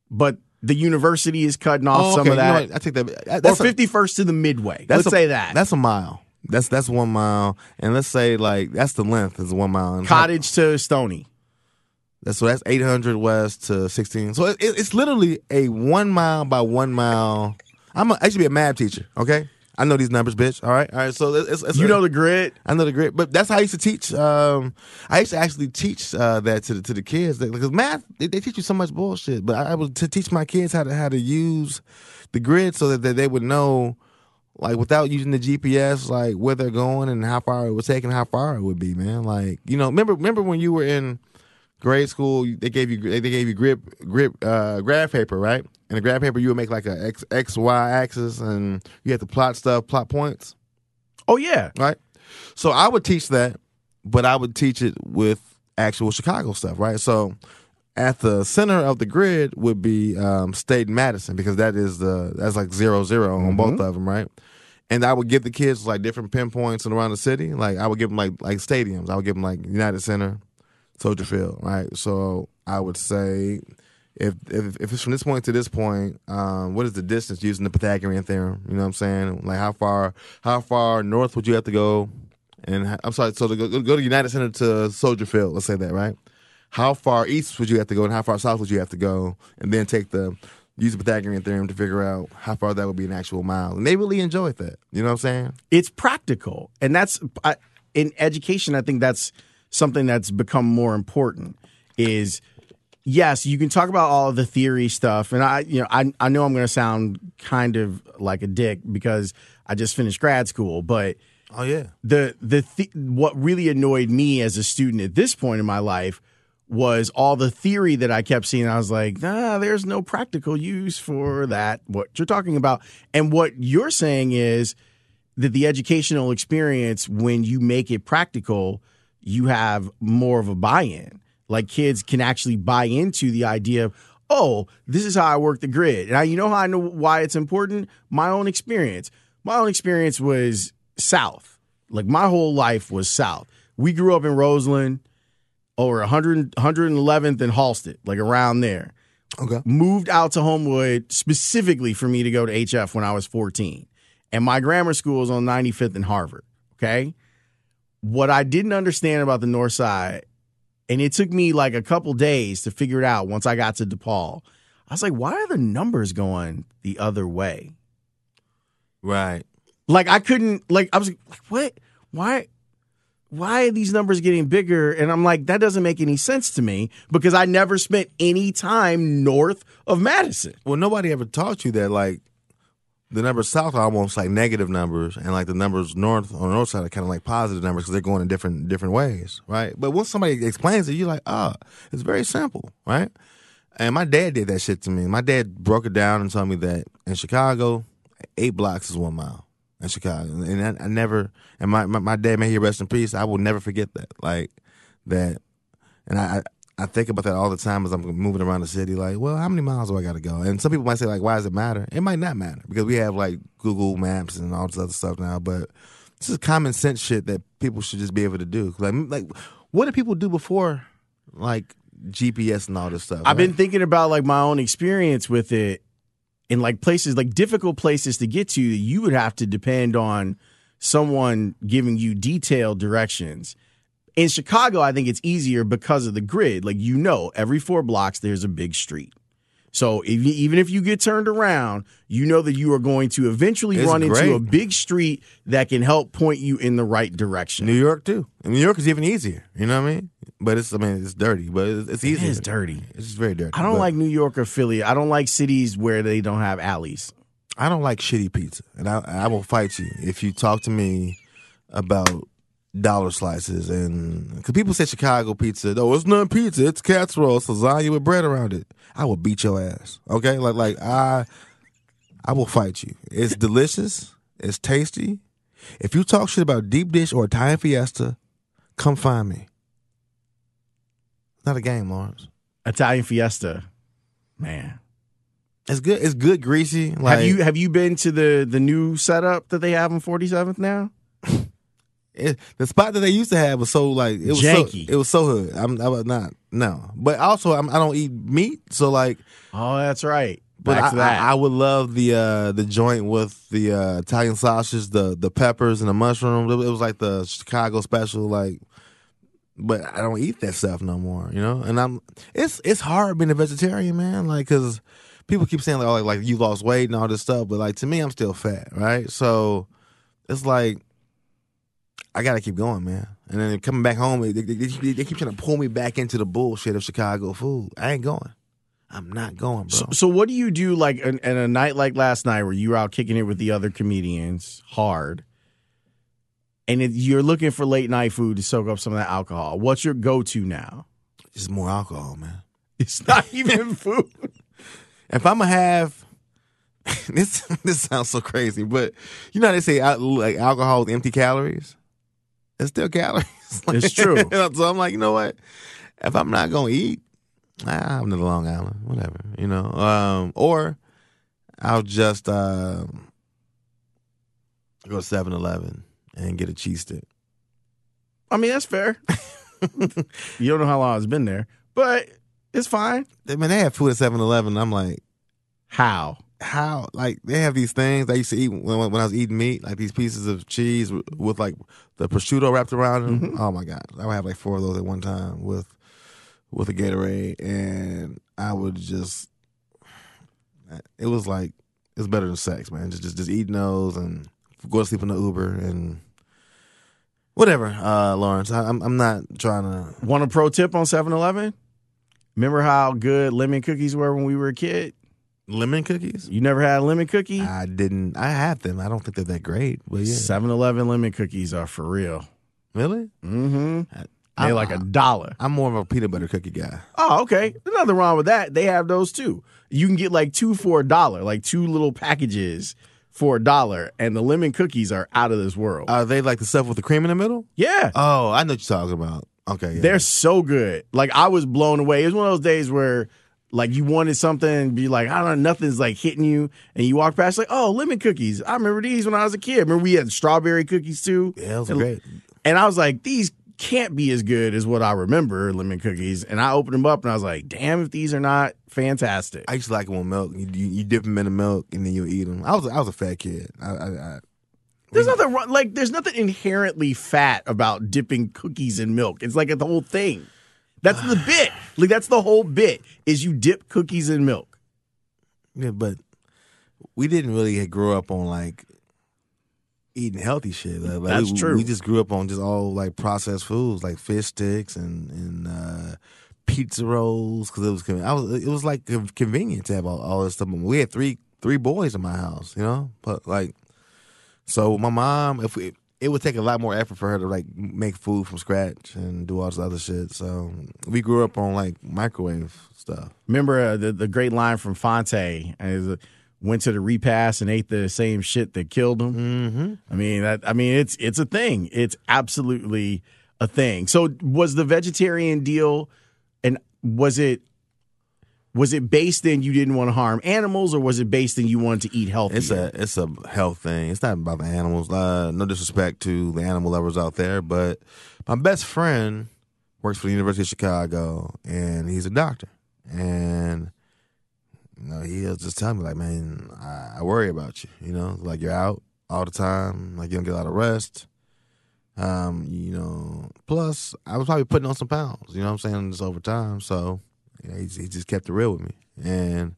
but the university is cutting off Oh, some okay, of you know that. I take that. That's a- 51st to the midway. Let's a- say that. That's a mile. That's that's one mile, and let's say like that's the length is one mile. And Cottage to Stony. That's so that's eight hundred west to sixteen. So it, it- it's literally a one mile by one mile. I'm a, I should be a math teacher. Okay, I know these numbers, bitch. All right, all right. So it's, it's You know the grid? I know the grid, but that's how I used to teach. Um, I used to actually teach uh, that to the, to the kids because math they, they teach you so much bullshit. But I, I would to teach my kids how to how to use the grid so that, that they would know, like without using the GPS, like where they're going and how far it would take and how far it would be. Man, like you know, remember remember when you were in grade school, they gave you they gave you grip grip uh, graph paper, right? And the graph paper you would make like a x x y axis, and you had to plot stuff, plot points Oh yeah. right? So I would teach that, but I would teach it with actual Chicago stuff, right? So at the center of the grid would be um, State and Madison because that is the that's like zero zero on both of them, right? And I would give the kids like different pinpoints and around the city. Like I would give them like like stadiums. I would give them like United Center, Soldier Field, right? So I would say. If, if if it's from this point to this point, um, what is the distance using the Pythagorean theorem? You know what I'm saying? Like how far how far north would you have to go? And I'm sorry, so to go, go to United Center to Soldier Field, let's say that, right? How far east would you have to go, and how far south would you have to go, and then take the use the Pythagorean theorem to figure out how far that would be an actual mile. And they really enjoyed that. You know what I'm saying? it's practical and that's I, in education i think that's something that's become more important is yes you can talk about all of the theory stuff and i you know i, I know i'm going to sound kind of like a dick because i just finished grad school but Oh yeah. the the th- what really annoyed me as a student at this point in my life was all the theory that I kept seeing. I was like, nah, there's no practical use for that, what you're talking about. And what you're saying is that the educational experience, when you make it practical, you have more of a buy in. Like kids can actually buy into the idea of, oh, this is how I work the grid. Now, you know how I know why it's important? My own experience. My own experience was South. Like my whole life was South. We grew up in Roseland or 100, 111th and Halsted, like around there. Okay. Moved out to Homewood specifically for me to go to HF when I was 14. And my grammar school was on 95th and Harvard. Okay. What I didn't understand about the North Side, and it took me like a couple days to figure it out once I got to DePaul, I was like, why are the numbers going the other way? Right. Like I couldn't like I was like, what? Why why are these numbers getting bigger? And I'm like, that doesn't make any sense to me because I never spent any time north of Madison. Well, nobody ever taught you that like the numbers south are almost like negative numbers, and like the numbers north on the north side are kind of like positive numbers because they're going in different different ways, right? But once somebody explains it, you're like, ah, oh, it's very simple, right? And my dad did that shit to me. My dad broke it down and told me that in Chicago, eight blocks is one mile in Chicago, and I, I never. And my, my, my dad may he rest in peace. I will never forget that. Like that, and I I think about that all the time as I'm moving around the city. Like, well, how many miles do I got to go? And some people might say like, why does it matter? It might not matter because we have like Google Maps and all this other stuff now. But this is common sense shit that people should just be able to do. Like, like what did people do before, like GPS and all this stuff? I've right? been thinking about like my own experience with it in like places like difficult places to get to. You would have to depend on someone giving you detailed directions in Chicago, I think it's easier because of the grid. Like you know, every four blocks there's a big street. So if you, even if you get turned around, you know that you are going to eventually it's run great. into a big street that can help point you in the right direction. New York too. And New York is even easier. You know what I mean? But it's I mean it's dirty, but it's easy. It is dirty. It's just very dirty. I don't but like New York or Philly. I don't like cities where they don't have alleys. I don't like shitty pizza, and I I will fight you if you talk to me about dollar slices and because people say Chicago pizza, oh, it's not pizza, it's casserole, it's lasagna with bread around it. I will beat your ass. Okay, like like I, I will fight you. It's delicious. It's tasty. If you talk shit about deep dish or Italian fiesta, come find me. Not a game, Lawrence. Italian fiesta, man. It's good. It's good, greasy. Like, have you have you been to the the new setup that they have on Forty Seventh now? It, the spot that they used to have was so like it was Janky. so it was so hood. I'm I was not no, but also I'm, I do not eat meat, so like oh that's right. But Back I, to that. I, I would love the uh, the joint with the uh, Italian sausage, the the peppers and the mushrooms. It was like the Chicago special, like. But I don't eat that stuff no more, you know. And I'm it's it's hard being a vegetarian, man. Like, cause people keep saying like, oh, like like you lost weight and all this stuff, but like to me, I'm still fat, right? So it's like I gotta keep going, man. And then coming back home, they, they, they, they, keep trying to pull me back into the bullshit of Chicago food. I ain't going. I'm not going, bro. So, so what do you do like in, in, a night like last night where you were out kicking it with the other comedians hard, and it, you're looking for late night food to soak up some of that alcohol? What's your go to now? It's more alcohol, man. It's not even food. If I'm gonna have this, this sounds so crazy, but you know how they say like alcohol is empty calories it's still calories. it's true. so I'm like, you know what? If I'm not gonna eat, I'm in Long Island, whatever, you know. Um, or I'll just uh, go to 7-Eleven and get a cheese stick. I mean, that's fair. you don't know how long it's been there, but it's fine. I mean, they have food at 7-Eleven. I'm like, how? How like they have these things I used to eat when, when I was eating meat, like these pieces of cheese with, with like the prosciutto wrapped around them. Mm-hmm. Oh my god, I would have like four of those at one time with with a Gatorade, and I would just it was like it's better than sex, man. Just just just eating those and go to sleep in the Uber and whatever. Uh, Lawrence, I, am I'm, I'm not trying to. Want a pro tip on 7-Eleven? Remember how good lemon cookies were when we were a kid? Lemon cookies? You never had a lemon cookie? I didn't. I have them. I don't think they're that great. But yeah. 7 Eleven lemon cookies are for real. Really? Mm-hmm. They're I'm- like a dollar. I'm more of a peanut butter cookie guy. Oh, okay. There's nothing wrong with that. They have those too. You can get like two for a dollar, like two little packages for a dollar, and the lemon cookies are out of this world. Are they like the stuff with the cream in the middle? yeah. Oh, I know what you're talking about. Okay, yeah. They're so good. Like I was blown away. It was one of those days where like you wanted something and be like, I don't know, nothing's like hitting you. And you walk past like, oh, lemon cookies. I remember these when I was a kid. Remember we had strawberry cookies too? yeah, and, great. And I was like, these can't be as good as what I remember, lemon cookies. And I opened them up and I was like, damn if these are not fantastic. I used to like them with milk. You, you, you dip them in the milk and then you eat them. I was I was a fat kid. I, I, I, There's nothing wrong. Like, there's nothing inherently fat about dipping cookies in milk. It's like the whole thing. That's the bit. Like, that's the whole bit. Is you dip cookies in milk. yeah, but we didn't really grow up on like eating healthy shit. Like, like, That's we, true. We just grew up on just all like processed foods, like fish sticks and and uh, pizza rolls because it was I was it was like convenient to have all, all this stuff. We had three three boys in my house, you know, but like so my mom if we. It would take a lot more effort for her to like make food from scratch and do all this other shit. So we grew up on like microwave stuff. Remember uh, the the great line from Fonte? Is, uh, went to the repast and ate the same shit that killed him. Mm-hmm. I mean that. I mean it's it's a thing. It's absolutely a thing. So was the vegetarian deal, and was it was it based in you didn't want to harm animals, or was it based in you wanted to eat healthy? It's a it's a health thing. It's not about the animals. Uh, no disrespect to the animal lovers out there, but my best friend works for the University of Chicago, and he's a doctor. And you know, he'll just tell me like, "Man, I, I worry about you. You know, like you're out all the time, like you don't get a lot of rest." Um, you know, plus I was probably putting on some pounds. You know what I'm saying? Just over time, so you know, he, he just kept it real with me, and.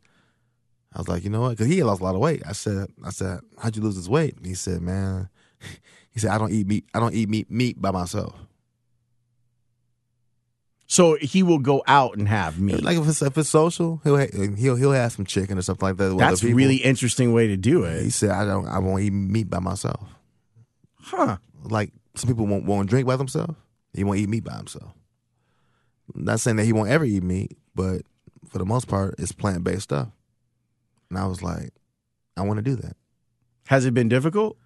I was like, you know what? Because he had lost a lot of weight. I said, I said, how'd you lose this weight? And he said, man, he said, I don't eat meat. I don't eat meat meat by myself. so he will go out and have meat. Like if it's if it's social, he'll ha- he'll he'll have some chicken or something like that. With That's people. really interesting way to do it. He said, I don't. I won't eat meat by myself. huh? Like some people won't won't drink by themselves. He won't eat meat by himself. Not saying that he won't ever eat meat, but for the most part, it's plant based stuff. And I was like, I want to do that. Has it been difficult?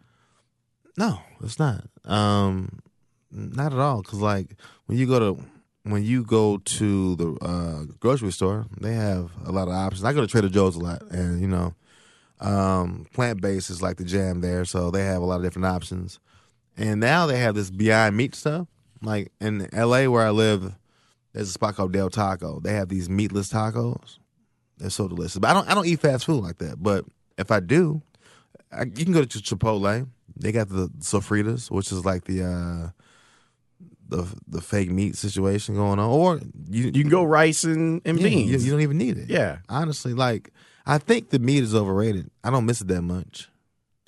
No, it's not. Um, not at all. Cause like when you go to when you go to the uh, grocery store, they have a lot of options. I go to Trader Joe's a lot, and you know, um, plant based is like the jam there, so they have a lot of different options. And now they have this Beyond Meat stuff. Like in L.A. where I live, there's a spot called Del Taco. They have these meatless tacos. They're so delicious. But I don't I don't eat fast food like that. But if I do, I, you can go to Chipotle. They got the sofritas, which is like the uh, the the fake meat situation going on. Or you You can go rice and, and yeah, beans. You, you don't even need it. yeah. honestly, like I think the meat is overrated. I don't miss it that much.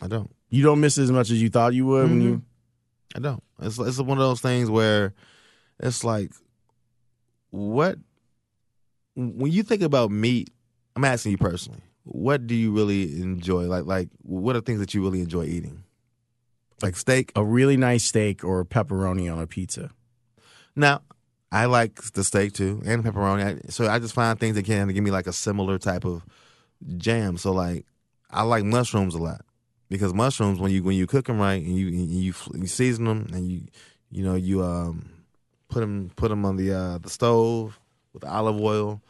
I don't. You don't miss it as much as you thought you would when Mhm. you. I don't. It's it's one of those things where it's like, what when you think about meat. I'm asking you personally, what do you really enjoy? Like like what are things that you really enjoy eating? Like steak. A really nice steak or pepperoni on a pizza. Now, I like the steak too and pepperoni. So I just find things that can give me like a similar type of jam. So like I like mushrooms a lot because mushrooms when you when you cook them right and you and you, you season them and you you know you um put them put them on the uh, the stove with olive oil.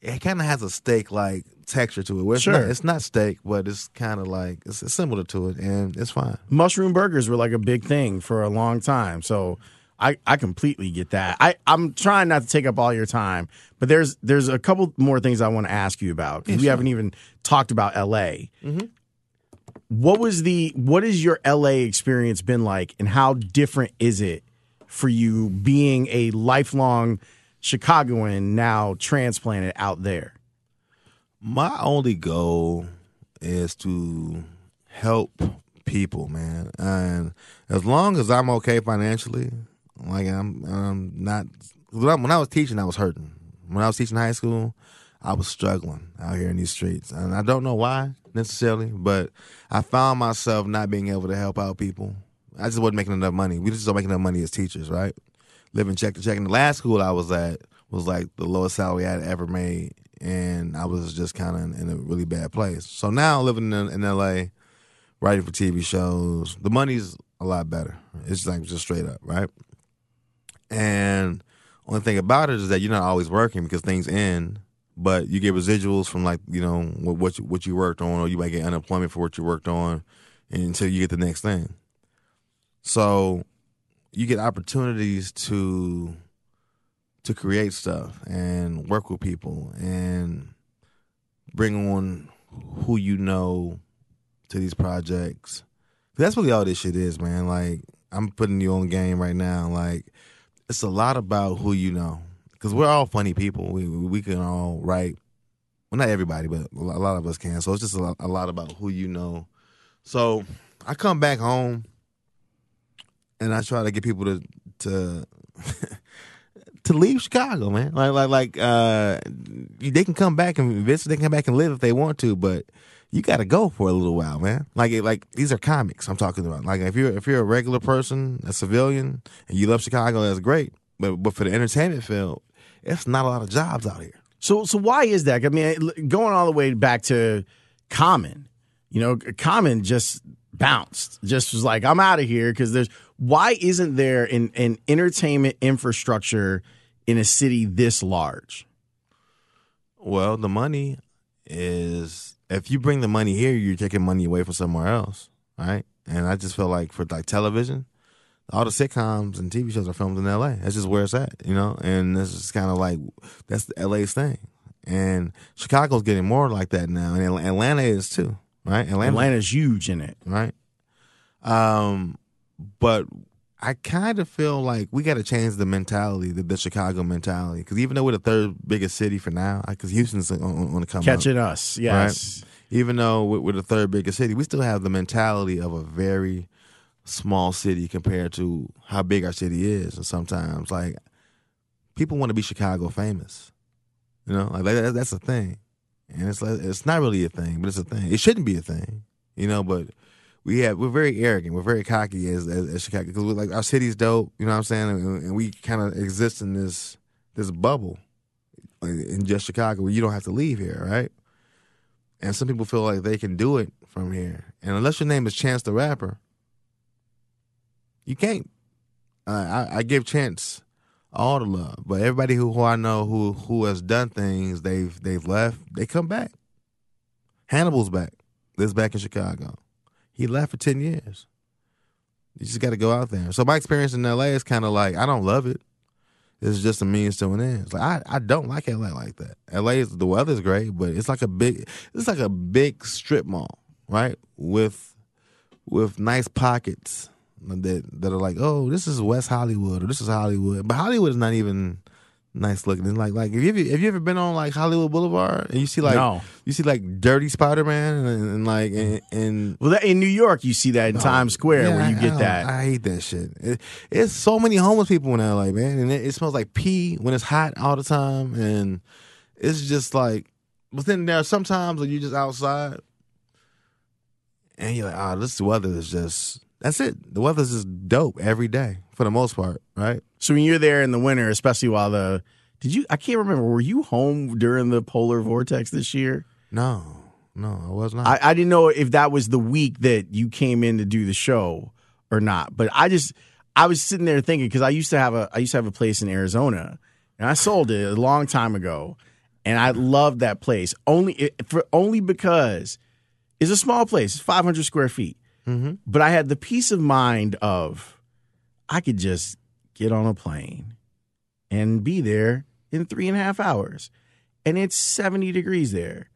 It kind of has a steak like texture to it. Where it's Sure. not, it's not steak, but it's kind of like it's, it's similar to it, and it's fine. Mushroom burgers were like a big thing for a long time. So I, I completely get that. I, I'm trying not to take up all your time, but there's there's a couple more things I want to ask you about about. 'cause we haven't even talked about LA. What was the what has your LA experience been like and how different is it for you being a lifelong Chicagoan now transplanted out there? My only goal is to help people, man. And as long as I'm okay financially, like I'm, I'm not. When I, when I was teaching, I was hurting. When I was teaching high school, I was struggling out here in these streets, and I don't know why necessarily, but I found myself not being able to help out people. I just wasn't making enough money. We just don't make enough money as teachers, right? living check to check. And the last school I was at was like the lowest salary I'd ever made, and I was just kind of in a really bad place. So now living in, in L.A., writing for TV shows, the money's a lot better. It's like just straight up, right? And only thing about it is that you're not always working because things end, but you get residuals from like you know what you, what you worked on, or you might get unemployment for what you worked on until you get the next thing. So you get opportunities to to create stuff and work with people and bring on who you know to these projects. That's really all this shit is, man. Like I'm putting you on game right now. Like it's a lot about who you know, because we're all funny people. We we can all write. Well, not everybody, but a lot of us can. So it's just a lot, a lot about who you know. So I come back home and I try to get people to to to leave Chicago, man. Like like like uh, they can come back and visit. They can come back and live if they want to, but you got to go for a little while, man. Like like these are comics I'm talking about. Like if you're if you're a regular person, a civilian, and you love Chicago, that's great. But but for the entertainment field, it's not a lot of jobs out here. So so why is that? I mean, going all the way back to Common, you know, Common just bounced, just was like, I'm out of here because there's why isn't there an, an entertainment infrastructure in a city this large? Well, the money is if you bring the money here, you're taking money away from somewhere else, right? And I just feel like for like television, all the sitcoms and TV shows are filmed in LA. That's just where it's at, you know. And this is kind of like that's the LA's thing. And Chicago's getting more like that now, and Atlanta is too, right? Atlanta, Atlanta's huge in it, right? Um, but I kind of feel like we got to change the mentality, the, the Chicago mentality, because even though we're the third biggest city for now, because Houston's on, on the come catching up, us, yes. Right? Even though we're the third biggest city, we still have the mentality of a very small city compared to how big our city is. And sometimes, like, people want to be Chicago famous. You know, like that, that's the thing, and it's like, it's not really a thing, but it's a thing. It shouldn't be a thing, you know, but we have we're very arrogant. We're very cocky as as, as Chicago because like our city's dope. You know what I'm saying? And, and we kind of exist in this this bubble in just Chicago where you don't have to leave here, right? And some people feel like they can do it from here, and unless your name is Chance the Rapper, you can't. Uh, I, I give Chance all the love, but everybody who, who I know who who has done things, they've they've left, they come back. Hannibal's back. This back in Chicago. He left for 10 years. You just got to go out there. So my experience in LA is kind of like, I don't love it. It's just a means to an end. It's like I, I don't like LA like that. LA is the weather's great, but it's like a big it's like a big strip mall, right? With with nice pockets that that are like, oh, this is West Hollywood or this is Hollywood, but Hollywood is not even nice looking. And like like if you have you ever been on like Hollywood Boulevard and you see like no. you see like dirty Spider Man and, and, like and, and well that, in New York you see that in Times Square yeah, where you get I, that. I hate that shit. It, it's so many homeless people in LA, man, and it, it, smells like pee when it's hot all the time, and it's just like. But then there are sometimes when you just outside and you're like, oh, this weather is just that's it. The weather's just dope every day for the most part, right? So when you're there in the winter, especially while the did you I can't remember, were you home during the polar vortex this year? No. No, I was not. I, I didn't know if that was the week that you came in to do the show or not. But I just I was sitting there thinking because I used to have a I used to have a place in Arizona and I sold it a long time ago, and I loved that place only for only because it's a small place, it's 500 square feet. Mm-hmm. But I had the peace of mind of I could just get on a plane and be there in three and a half hours. And it's 70 degrees there.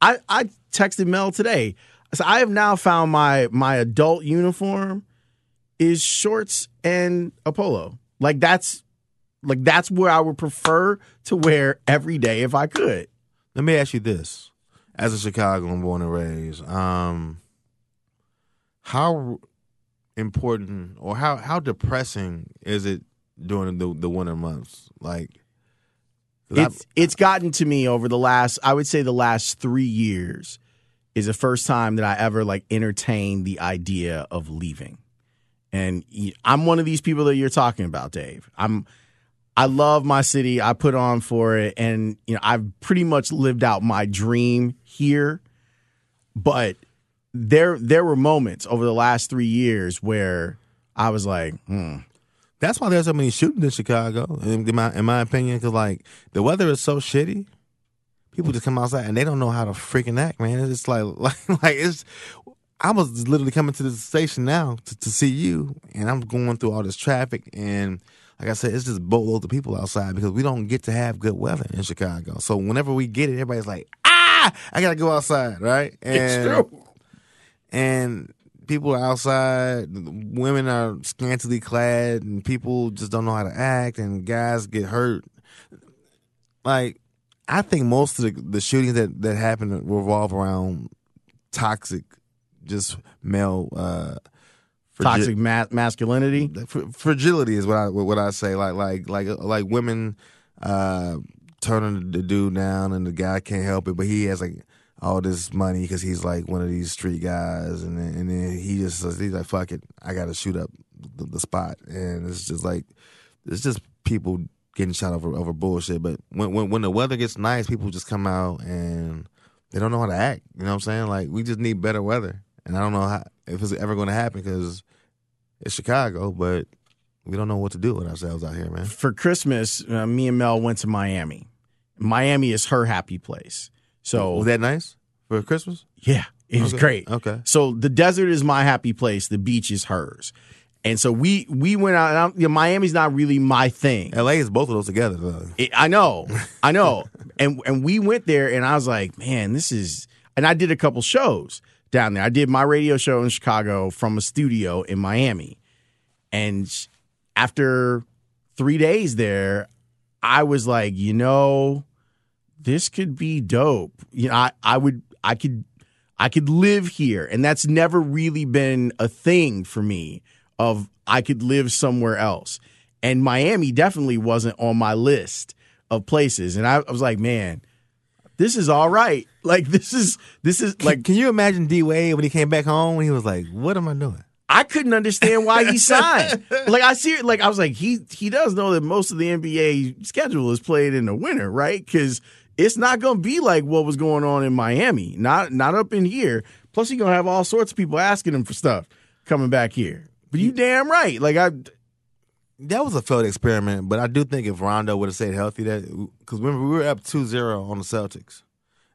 I, I texted Mel today. So I have now found my my adult uniform is shorts and a polo. Like that's like that's where I would prefer to wear every day if I could. Let me ask you this. As a Chicagoan born and raised, um, how important or how how depressing is it during the the winter months? Like it's it's gotten to me over the last I would say the last 3 years is the first time that I ever like entertained the idea of leaving. And I'm one of these people that you're talking about, Dave. I'm I love my city. I put on for it and you know, I've pretty much lived out my dream here. But there there were moments over the last 3 years where I was like, hmm, That's why there's so many shootings in Chicago, in, my in my opinion, because like the weather is so shitty. People just come outside and they don't know how to freaking act, man. It's like like like it's. I was literally coming to the station now to, to see you, and I'm going through all this traffic, and like I said, it's just boatloads of people outside because we don't get to have good weather in Chicago. So whenever we get it, everybody's like, "Ah, I gotta go outside," right? And, and people are outside, women are scantily clad, and people just don't know how to act, and guys get hurt. Like, I think most of the, the shootings that that happen revolve around toxic, just male. Uh, toxic ma- masculinity. fr- fragility is what I what I say. Like like like like women uh, turning the dude down, and the guy can't help it, but he has like all this money because he's like one of these street guys, and then, and then he just says- he's like fuck it, I got to shoot up the, the spot, and it's just like it's just people getting shot over over bullshit. But when when when the weather gets nice, people just come out and they don't know how to act. You know what I'm saying? Like we just need better weather, and I don't know how if it's ever going to happen because it's Chicago, but we don't know what to do with ourselves out here, man. For Christmas, uh, me and Mel went to Miami. Miami is her happy place. So was that nice for Christmas? yeah, it was Okay. great. Okay. So the desert is my happy place. The beach is hers. And so we we went out. You know, Miami's not really my thing. LA is both of those together, though. It- I know, I know. and and we went there, and I was like, man, this is. And I did a couple shows down there. I did my radio show in Chicago from a studio in Miami, and after three days there, I was like, you know, this could be dope. You know, I, I would, I could, I could live here, and that's never really been a thing for me. Of I could live somewhere else, and Miami definitely wasn't on my list of places. And I, I was like, man, this is all right. Like this is this is Like, can you imagine D Wade when he came back home? He was like, "What am I doing?" I couldn't understand why he signed. like I see, like I was like, he he does know that most of the NBA schedule is played in the winter, right? Because it's not going to be like what was going on in Miami, not not up in here. Plus, he's gonna have all sorts of people asking him for stuff coming back here. But you damn right. Like I, That was a failed experiment, but I do think if Rondo would have stayed healthy, that because remember we were up 2-0 on the Celtics,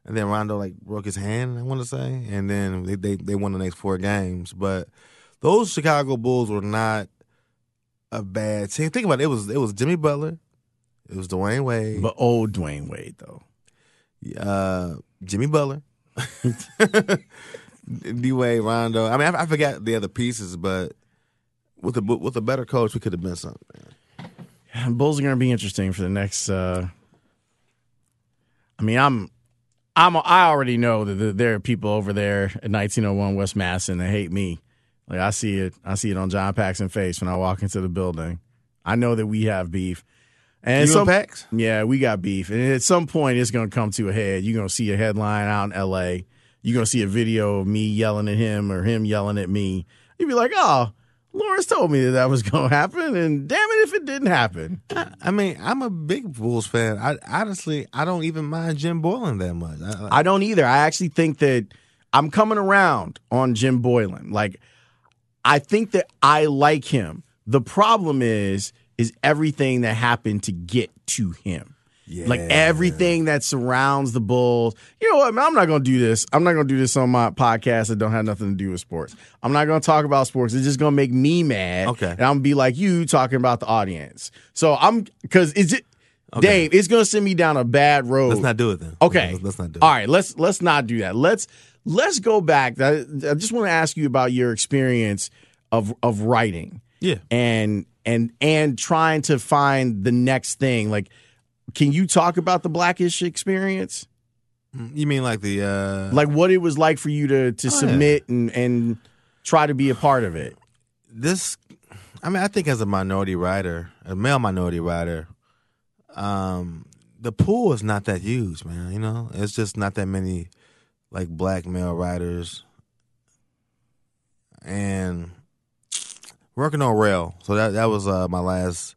and then Rondo like broke his hand, I want to say, and then they, they they won the next four games. But those Chicago Bulls were not a bad team. Think about it. It was it was Jimmy Butler, it was Dwyane Wade, but old Dwyane Wade though. uh, Jimmy Butler, D Wade, Rondo. I mean, I, I forgot the other pieces, but with a with a better coach, we could have been something. Man. Bulls are going to be interesting for the next. Uh, I mean, I'm, I'm, I already know that there are people over there at 1901 West Madison that hate me. Like I see it, I see it on John Paxson's face when I walk into the building. I know that we have beef, and You some, Pax? yeah, we got beef, and at some point it's going to come to a head. You're going to see a headline out in L.A. You're going to see a video of me yelling at him or him yelling at me. You'd be like, oh. Lawrence told me that that was going to happen, and damn it if it didn't happen. I mean, I'm a big Bulls fan. I honestly, I don't even mind Jim Boylen that much. I, I don't either. I actually think that I'm coming around on Jim Boylen. Like, I think that I like him. The problem is, is everything that happened to get to him. Like everything that surrounds the Bulls. You know what? man, I'm not going to do this. I'm not going to do this on my podcast that don't have nothing to do with sports. I'm not going to talk about sports. It's just going to make me mad. Okay. And I'm going to be like you talking about the audience. So I'm, because it's, it, Dave, it's going to send me down a bad road. let's not do it then. Okay. let's, let's not do it. All right, let's let's not do that. Let's let's go back. I, I just want to ask you about your experience of of writing Yeah. and and and trying to find the next thing. Like, can you talk about the Blackish experience? You mean like the uh Like what it was like for you to to Oh, yeah. submit and and try to be a part of it. this? I mean, I think as a minority writer, a male minority writer, um, the pool is not that huge, man. You know, it's just not that many like black male writers, and working on Rel. So that that was uh, my last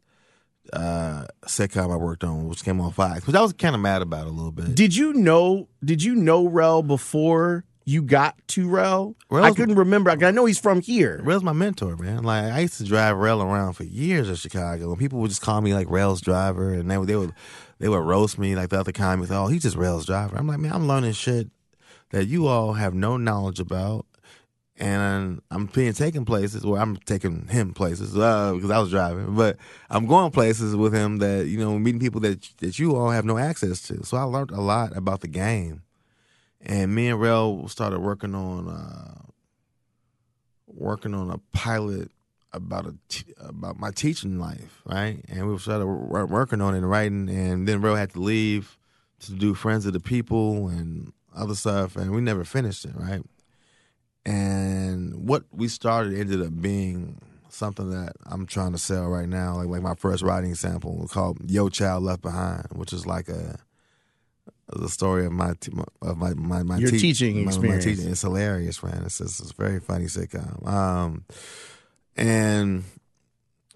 uh, sitcom I worked on, which came on Fox, which I was kind of mad about a little bit. Did you know? Did you know Rel before you got to Rel? I couldn't remember. I know he's from here. Rel's my mentor, man. Like I used to drive Rel around for years in Chicago, and people would just call me like Rel's driver, and they would they would they would roast me like the other comics. Oh, he's just Rel's driver. I'm like, man, I'm learning shit that you all have no knowledge about, and I'm being taken places where I'm taking him places uh, because I was driving, but I'm going places with him that you know meeting people that that you all have no access to. So I learned a lot about the game, and me and Rel started working on. Uh, working on a pilot about a t- about my teaching life, right? And we started wor- working on it and writing, and then Ro had to leave to do Friends of the People and other stuff, and we never finished it, right? And what we started ended up being something that I'm trying to sell right now, like like my first writing sample called "Yo Child Left Behind," which is like a the story of my of my my, my Your te- teaching my- my teaching. It's hilarious, man. It's it's, it's a very funny sitcom. Um, and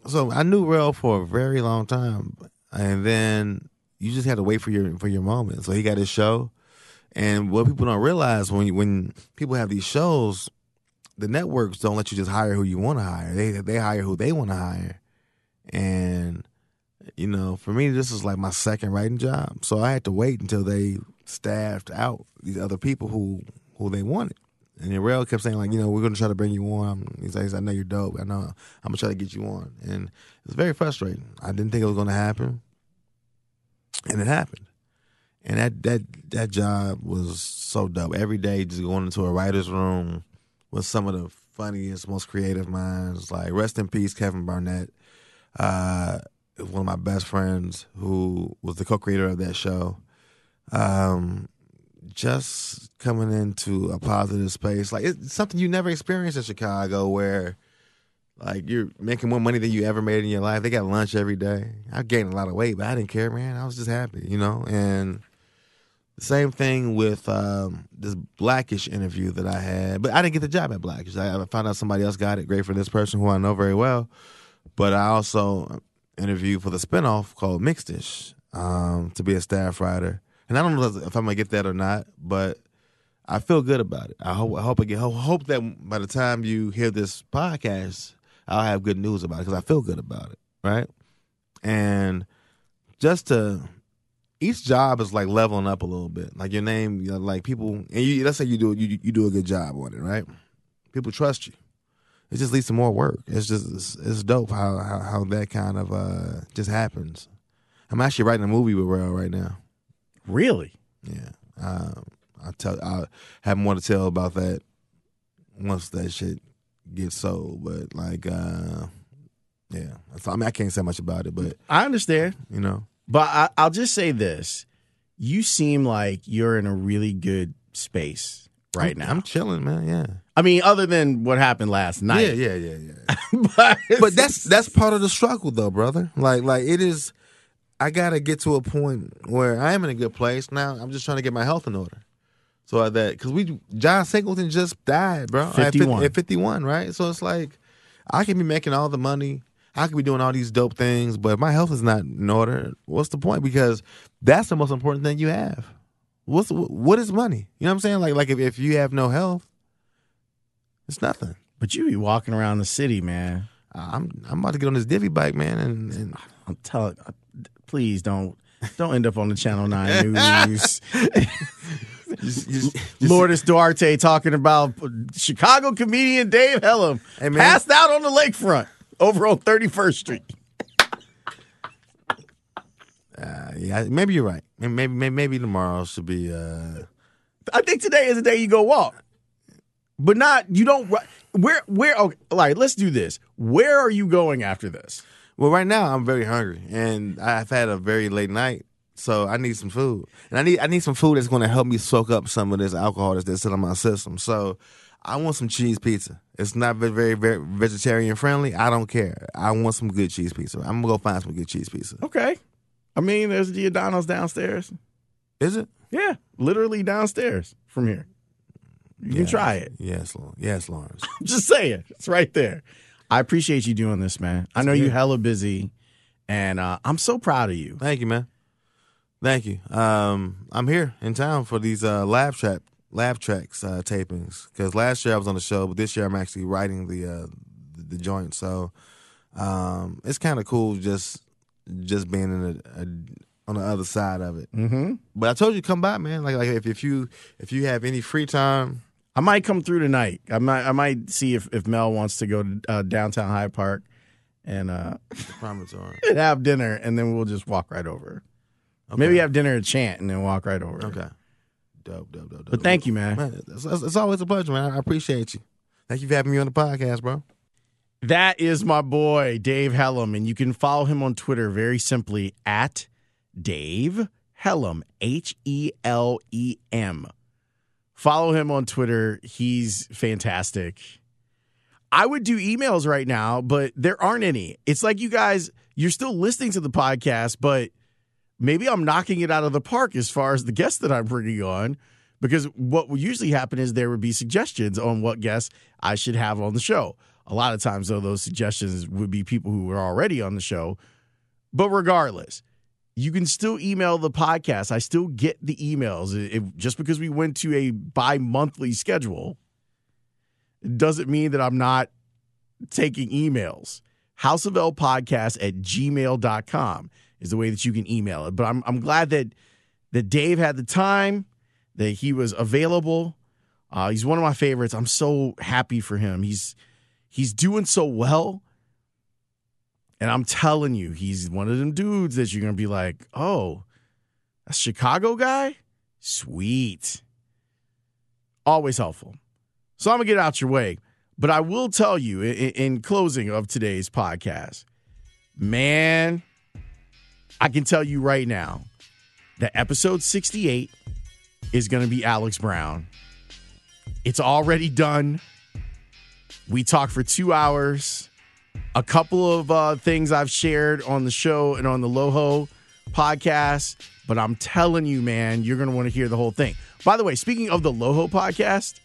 so I knew Rel for a very long time, and then you just had to wait for your for your moment. So he got his show, and what people don't realize when you, when people have these shows, the networks don't let you just hire who you want to hire. They they hire who they want to hire, and you know, for me, this is like my second writing job. So I had to wait until they staffed out these other people who who they wanted. And then Rel kept saying like, you know, we're gonna try to bring you on. He's like, I know you're dope. I know I'm gonna try to get you on. And it's very frustrating. I didn't think it was gonna happen, and it happened. And that that that job was so dope. Every day, just going into a writer's room with some of the funniest, most creative minds. Like rest in peace, Kevin Barnett. Uh, one of my best friends who was the co-creator of that show. Um, just coming into a positive space, like it's something you never experienced in Chicago, where like you're making more money than you ever made in your life. They got lunch every day. I gained a lot of weight, but I didn't care, man. I was just happy, you know. And same thing with um, this Blackish interview that I had, but I didn't get the job at Blackish. I, I found out somebody else got it. Great for this person who I know very well. But I also interviewed for the spinoff called Mixedish um, to be a staff writer, and I don't know if I'm gonna get that or not, but I feel good about it. I hope I hope I get hope, hope that by the time you hear this podcast, I'll have good news about it because I feel good about it, right? And just to each job is like leveling up a little bit. Like your name, you know, like people, and you let's say you do you you do a good job on it, right? People trust you. It just leads to more work. It's just it's, it's dope how, how how that kind of uh just happens. I'm actually writing a movie with Rel right now. Really? Yeah, um, I tell I have more to tell about that once that shit gets sold. But like, uh yeah, so, I mean, I can't say much about it, but I understand. you know, But I, I'll just say this: you seem like you're in a really good space right I'm, now. I'm chilling, man. Yeah, I mean, other than what happened last night. yeah, yeah, yeah, yeah. but, but that's that's part of the struggle though brother like like it is i gotta get to a point where i am in a good place now i'm just trying to get my health in order so uh, that because we john singleton just died bro at 50 51. at 51 right so it's like i can be making all the money i can be doing all these dope things but if my health is not in order what's the point because that's the most important thing you have what's what is money you know what i'm saying like like if, if you have no health it's nothing but you be walking around the city, man. I'm I'm about to get on this divvy bike, man, and, and I'm telling. Please don't don't end up on the Channel Nine News. just, just, Lourdes Duarte talking about Chicago comedian Dave Helem Hey, man. passed out on the lakefront over on 31st Street. uh, yeah, maybe you're right. Maybe maybe maybe, tomorrow should be. Uh, I think today is the day you go walk, but not you don't. Where where? Okay, like let's do this. Where are you going after this? well, right now I'm very hungry, and I've had a very late night, so I need some food, and I need I need some food that's going to help me soak up some of this alcohol that's, that's in my system. So. I want some cheese pizza. It's not very, very, very vegetarian friendly. I don't care. I want some good cheese pizza. I'm gonna go find some good cheese pizza. Okay, I mean there's Giordano's downstairs. Is it? Yeah, literally downstairs from here. You can try it. Yes, Lawrence. Yes, Lawrence. Just saying, it's right there. I appreciate you doing this, man. I know you hella busy, and uh, I'm so proud of you. Thank you, man. Thank you. Um, I'm here in town for these uh, Laugh Track Laugh Tracks uh, tapings because last year I was on the show, but this year I'm actually writing the uh, the, the joint. So um, it's kind of cool just just being in a, a, on the other side of it. Mm-hmm. But I told you come by, man. Like like if, if you if you have any free time, I might come through tonight. I might I might see if, if Mel wants to go to uh, downtown Hyde Park and uh, promontory. have dinner, and then we'll just walk right over. Okay. Maybe have dinner at Chant and then walk right over. Okay. Dope, dope, dope, dope. But thank you, man. Man, it's, it's- it's always a pleasure, man. I appreciate you. Thank you for having me on the podcast, bro. That is my boy, Dave Helem. And you can follow him on Twitter very simply at Dave Helem, H E L E M. Follow him on Twitter. He's fantastic. I would do emails right now, but there aren't any. It's like you guys, you're still listening to the podcast, but maybe I'm knocking it out of the park as far as the guests that I'm bringing on. Because what would usually happen is there would be suggestions on what guests I should have on the show. A lot of times, though, those suggestions would be people who were already on the show. But regardless, you can still email the podcast. I still get the emails. It- just because we went to a bi monthly schedule doesn't mean that I'm not taking emails. House of L podcast at gmail.com is the way that you can email it. But I'm, I'm glad that, that Dave had the time, that he was available. Uh, he's one of my favorites. I'm so happy for him. He's he's doing so well. And I'm telling you, he's one of them dudes that you're gonna be like, oh, a Chicago guy? Sweet. Always helpful. So I'm gonna get out your way. But I will tell you in, in closing of today's podcast, man, I can tell you right now that episode 68 is going to be Alex Brown. It's already done. We talked for two hours. A couple of uh, things I've shared on the show and on the Loho podcast, but I'm telling you, man, you're going to want to hear the whole thing. By the way, speaking of the Loho podcast,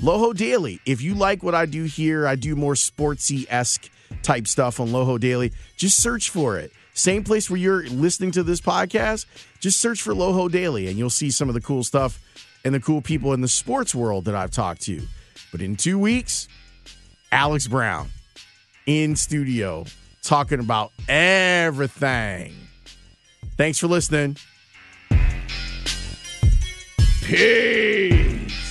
Loho Daily. If you like what I do here, I do more sportsy esque type stuff on Loho Daily. Just search for it. Same place where you're listening to this podcast. Just search for Loho Daily, and you'll see some of the cool stuff and the cool people in the sports world that I've talked to. But in two weeks, Alex Brown in studio talking about everything. Thanks for listening. Peace.